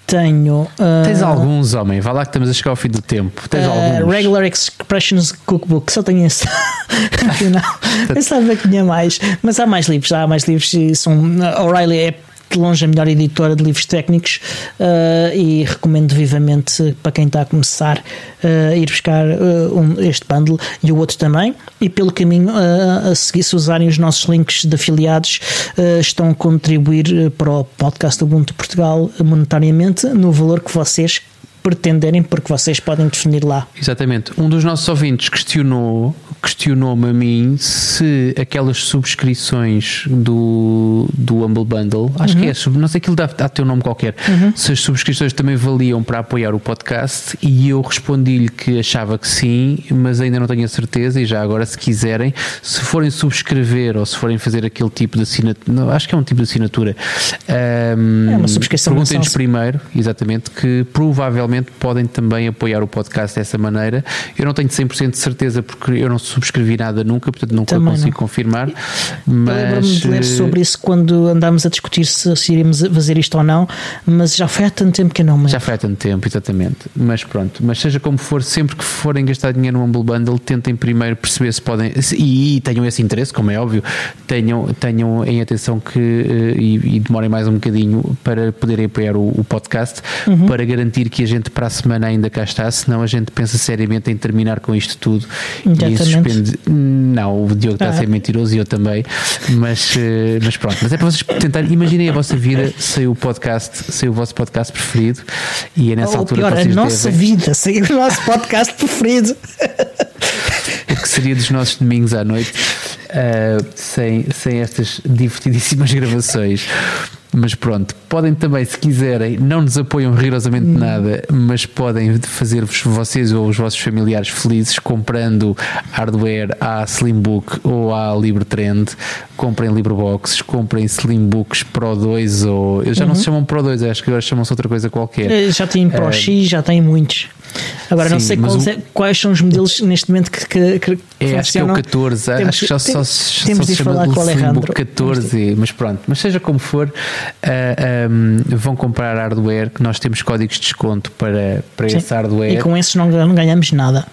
Tenho. Uh, Tens alguns, homem? Vá lá que estamos a chegar ao fim do tempo. Tens uh, alguns. Regular Expressions Cookbook, só tenho esse. *laughs* Afinal, *laughs* pensava que tinha mais. Mas há mais livros, há mais livros. São, O'Reilly é de longe a melhor editora de livros técnicos uh, e recomendo vivamente para quem está a começar uh, ir buscar uh, um, este bundle e o outro também. E pelo caminho a seguir, se usarem os nossos links de afiliados, estão a contribuir para o podcast Ubuntu Portugal monetariamente no valor que vocês pretenderem, porque vocês podem definir lá. Exatamente. Um dos nossos ouvintes questionou questionou-me a mim se aquelas subscrições do, do Humble Bundle, acho uhum. que é, não sei, aquilo dá, dá teu nome qualquer, uhum. se as subscrições também valiam para apoiar o podcast e eu respondi-lhe que achava que sim, mas ainda não tenho a certeza e já agora se quiserem, se forem subscrever ou se forem fazer aquele tipo de assinatura, acho que é um tipo de assinatura, um, é uma subscrição perguntem-nos primeiro, exatamente, que provavelmente podem também apoiar o podcast dessa maneira. Eu não tenho 100% de certeza porque eu não subscrevi nada nunca, portanto nunca Também consigo não. confirmar. Mas... Lembro-me de ler sobre isso quando andámos a discutir se, se iríamos fazer isto ou não, mas já foi há tanto tempo que eu não me Já foi há tanto tempo, exatamente. Mas pronto, mas seja como for, sempre que forem gastar dinheiro no Humble Bundle, tentem primeiro perceber se podem, e, e tenham esse interesse, como é óbvio, tenham, tenham em atenção que eh, e, e demorem mais um bocadinho para poderem apoiar o, o podcast, uhum. para garantir que a gente para a semana ainda cá está, senão a gente pensa seriamente em terminar com isto tudo e depende. Não, o Diogo está a ser ah. mentiroso e eu também, mas, eh, mas pronto. Mas é para vocês tentarem. Imaginem a vossa vida sem o podcast, sem o vosso podcast preferido e é nessa Ou altura pior, a nossa devem... vida sem o nosso podcast preferido. *laughs* que seria dos nossos domingos à noite uh, sem, sem estas divertidíssimas *laughs* gravações. Mas pronto, podem também, se quiserem, não nos apoiam rigorosamente hum. nada, mas podem fazer-vos vocês ou os vossos familiares felizes comprando hardware à Slimbook ou à LibreTrend. Comprem LibreBoxes, comprem Slimbooks Pro 2 ou. Eles já uhum. não se chamam Pro 2, acho que agora chamam-se outra coisa qualquer. Eh, já tem Pro uh, X, já tem muitos. Agora sim, não sei quais, o... é, quais, são os modelos neste momento que, que, que é, acho que é o 14, temos, acho que já só, só, temos só se chama Slimbook 14, mas pronto, mas seja como for, uh, um, vão comprar hardware que nós temos códigos de desconto para, para esse hardware. E com esses não, não ganhamos nada.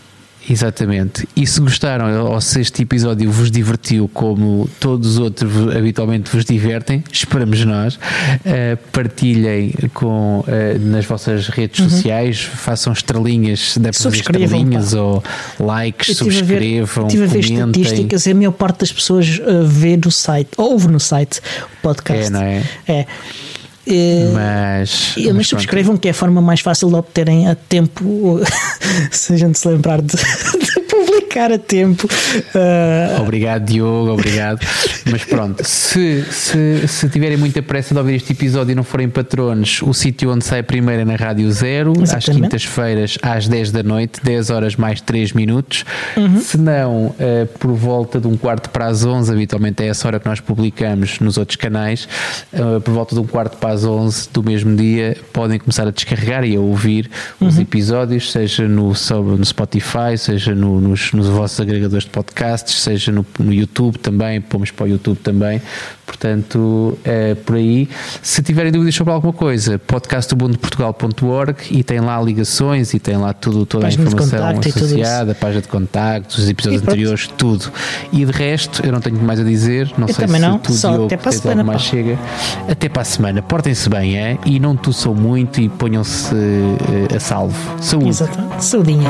Exatamente. E se gostaram, ou se este episódio vos divertiu como todos os outros habitualmente vos divertem, esperamos nós, uh, partilhem com, uh, nas vossas redes uhum. sociais, façam estrelinhas, devem fazer estrelinhas ou likes, subscrevam, estive a ver, estive a ver estatísticas e a maior parte das pessoas uh, vê no site, ouve no site o podcast. É, não é? É. Mas, mas, mas subscrevam que é a forma mais fácil de obterem a tempo *laughs* se a gente se lembrar de, publicar a tempo. Uh... Obrigado, Diogo, obrigado. Mas pronto, se, se, se tiverem muita pressa de ouvir este episódio e não forem patronos, o sítio onde sai primeiro é na Rádio Zero, Exatamente. às quintas-feiras, às 10 da noite, 10 horas mais 3 minutos. Uhum. Se não, uh, por volta de um quarto para as 11, habitualmente é essa hora que nós publicamos nos outros canais, uh, por volta de um quarto para as 11 do mesmo dia, podem começar a descarregar e a ouvir uhum. os episódios, seja no, no Spotify, seja no, nos, nos vossos agregadores de podcasts, seja no, no YouTube também, pomos para o YouTube também. Portanto, é por aí. Se tiverem dúvidas sobre alguma coisa, podcastubundoportugal.org e tem lá ligações e tem lá tudo, toda página a informação associada, página de contactos, os episódios anteriores, tudo. E de resto, eu não tenho mais a dizer. Não eu sei se não. tu, Diogo, até para a semana, mais chega. Até para a semana. Portem-se bem, é? E não tuçam muito e ponham-se uh, a salvo. Saúde. Exato. Saudinha.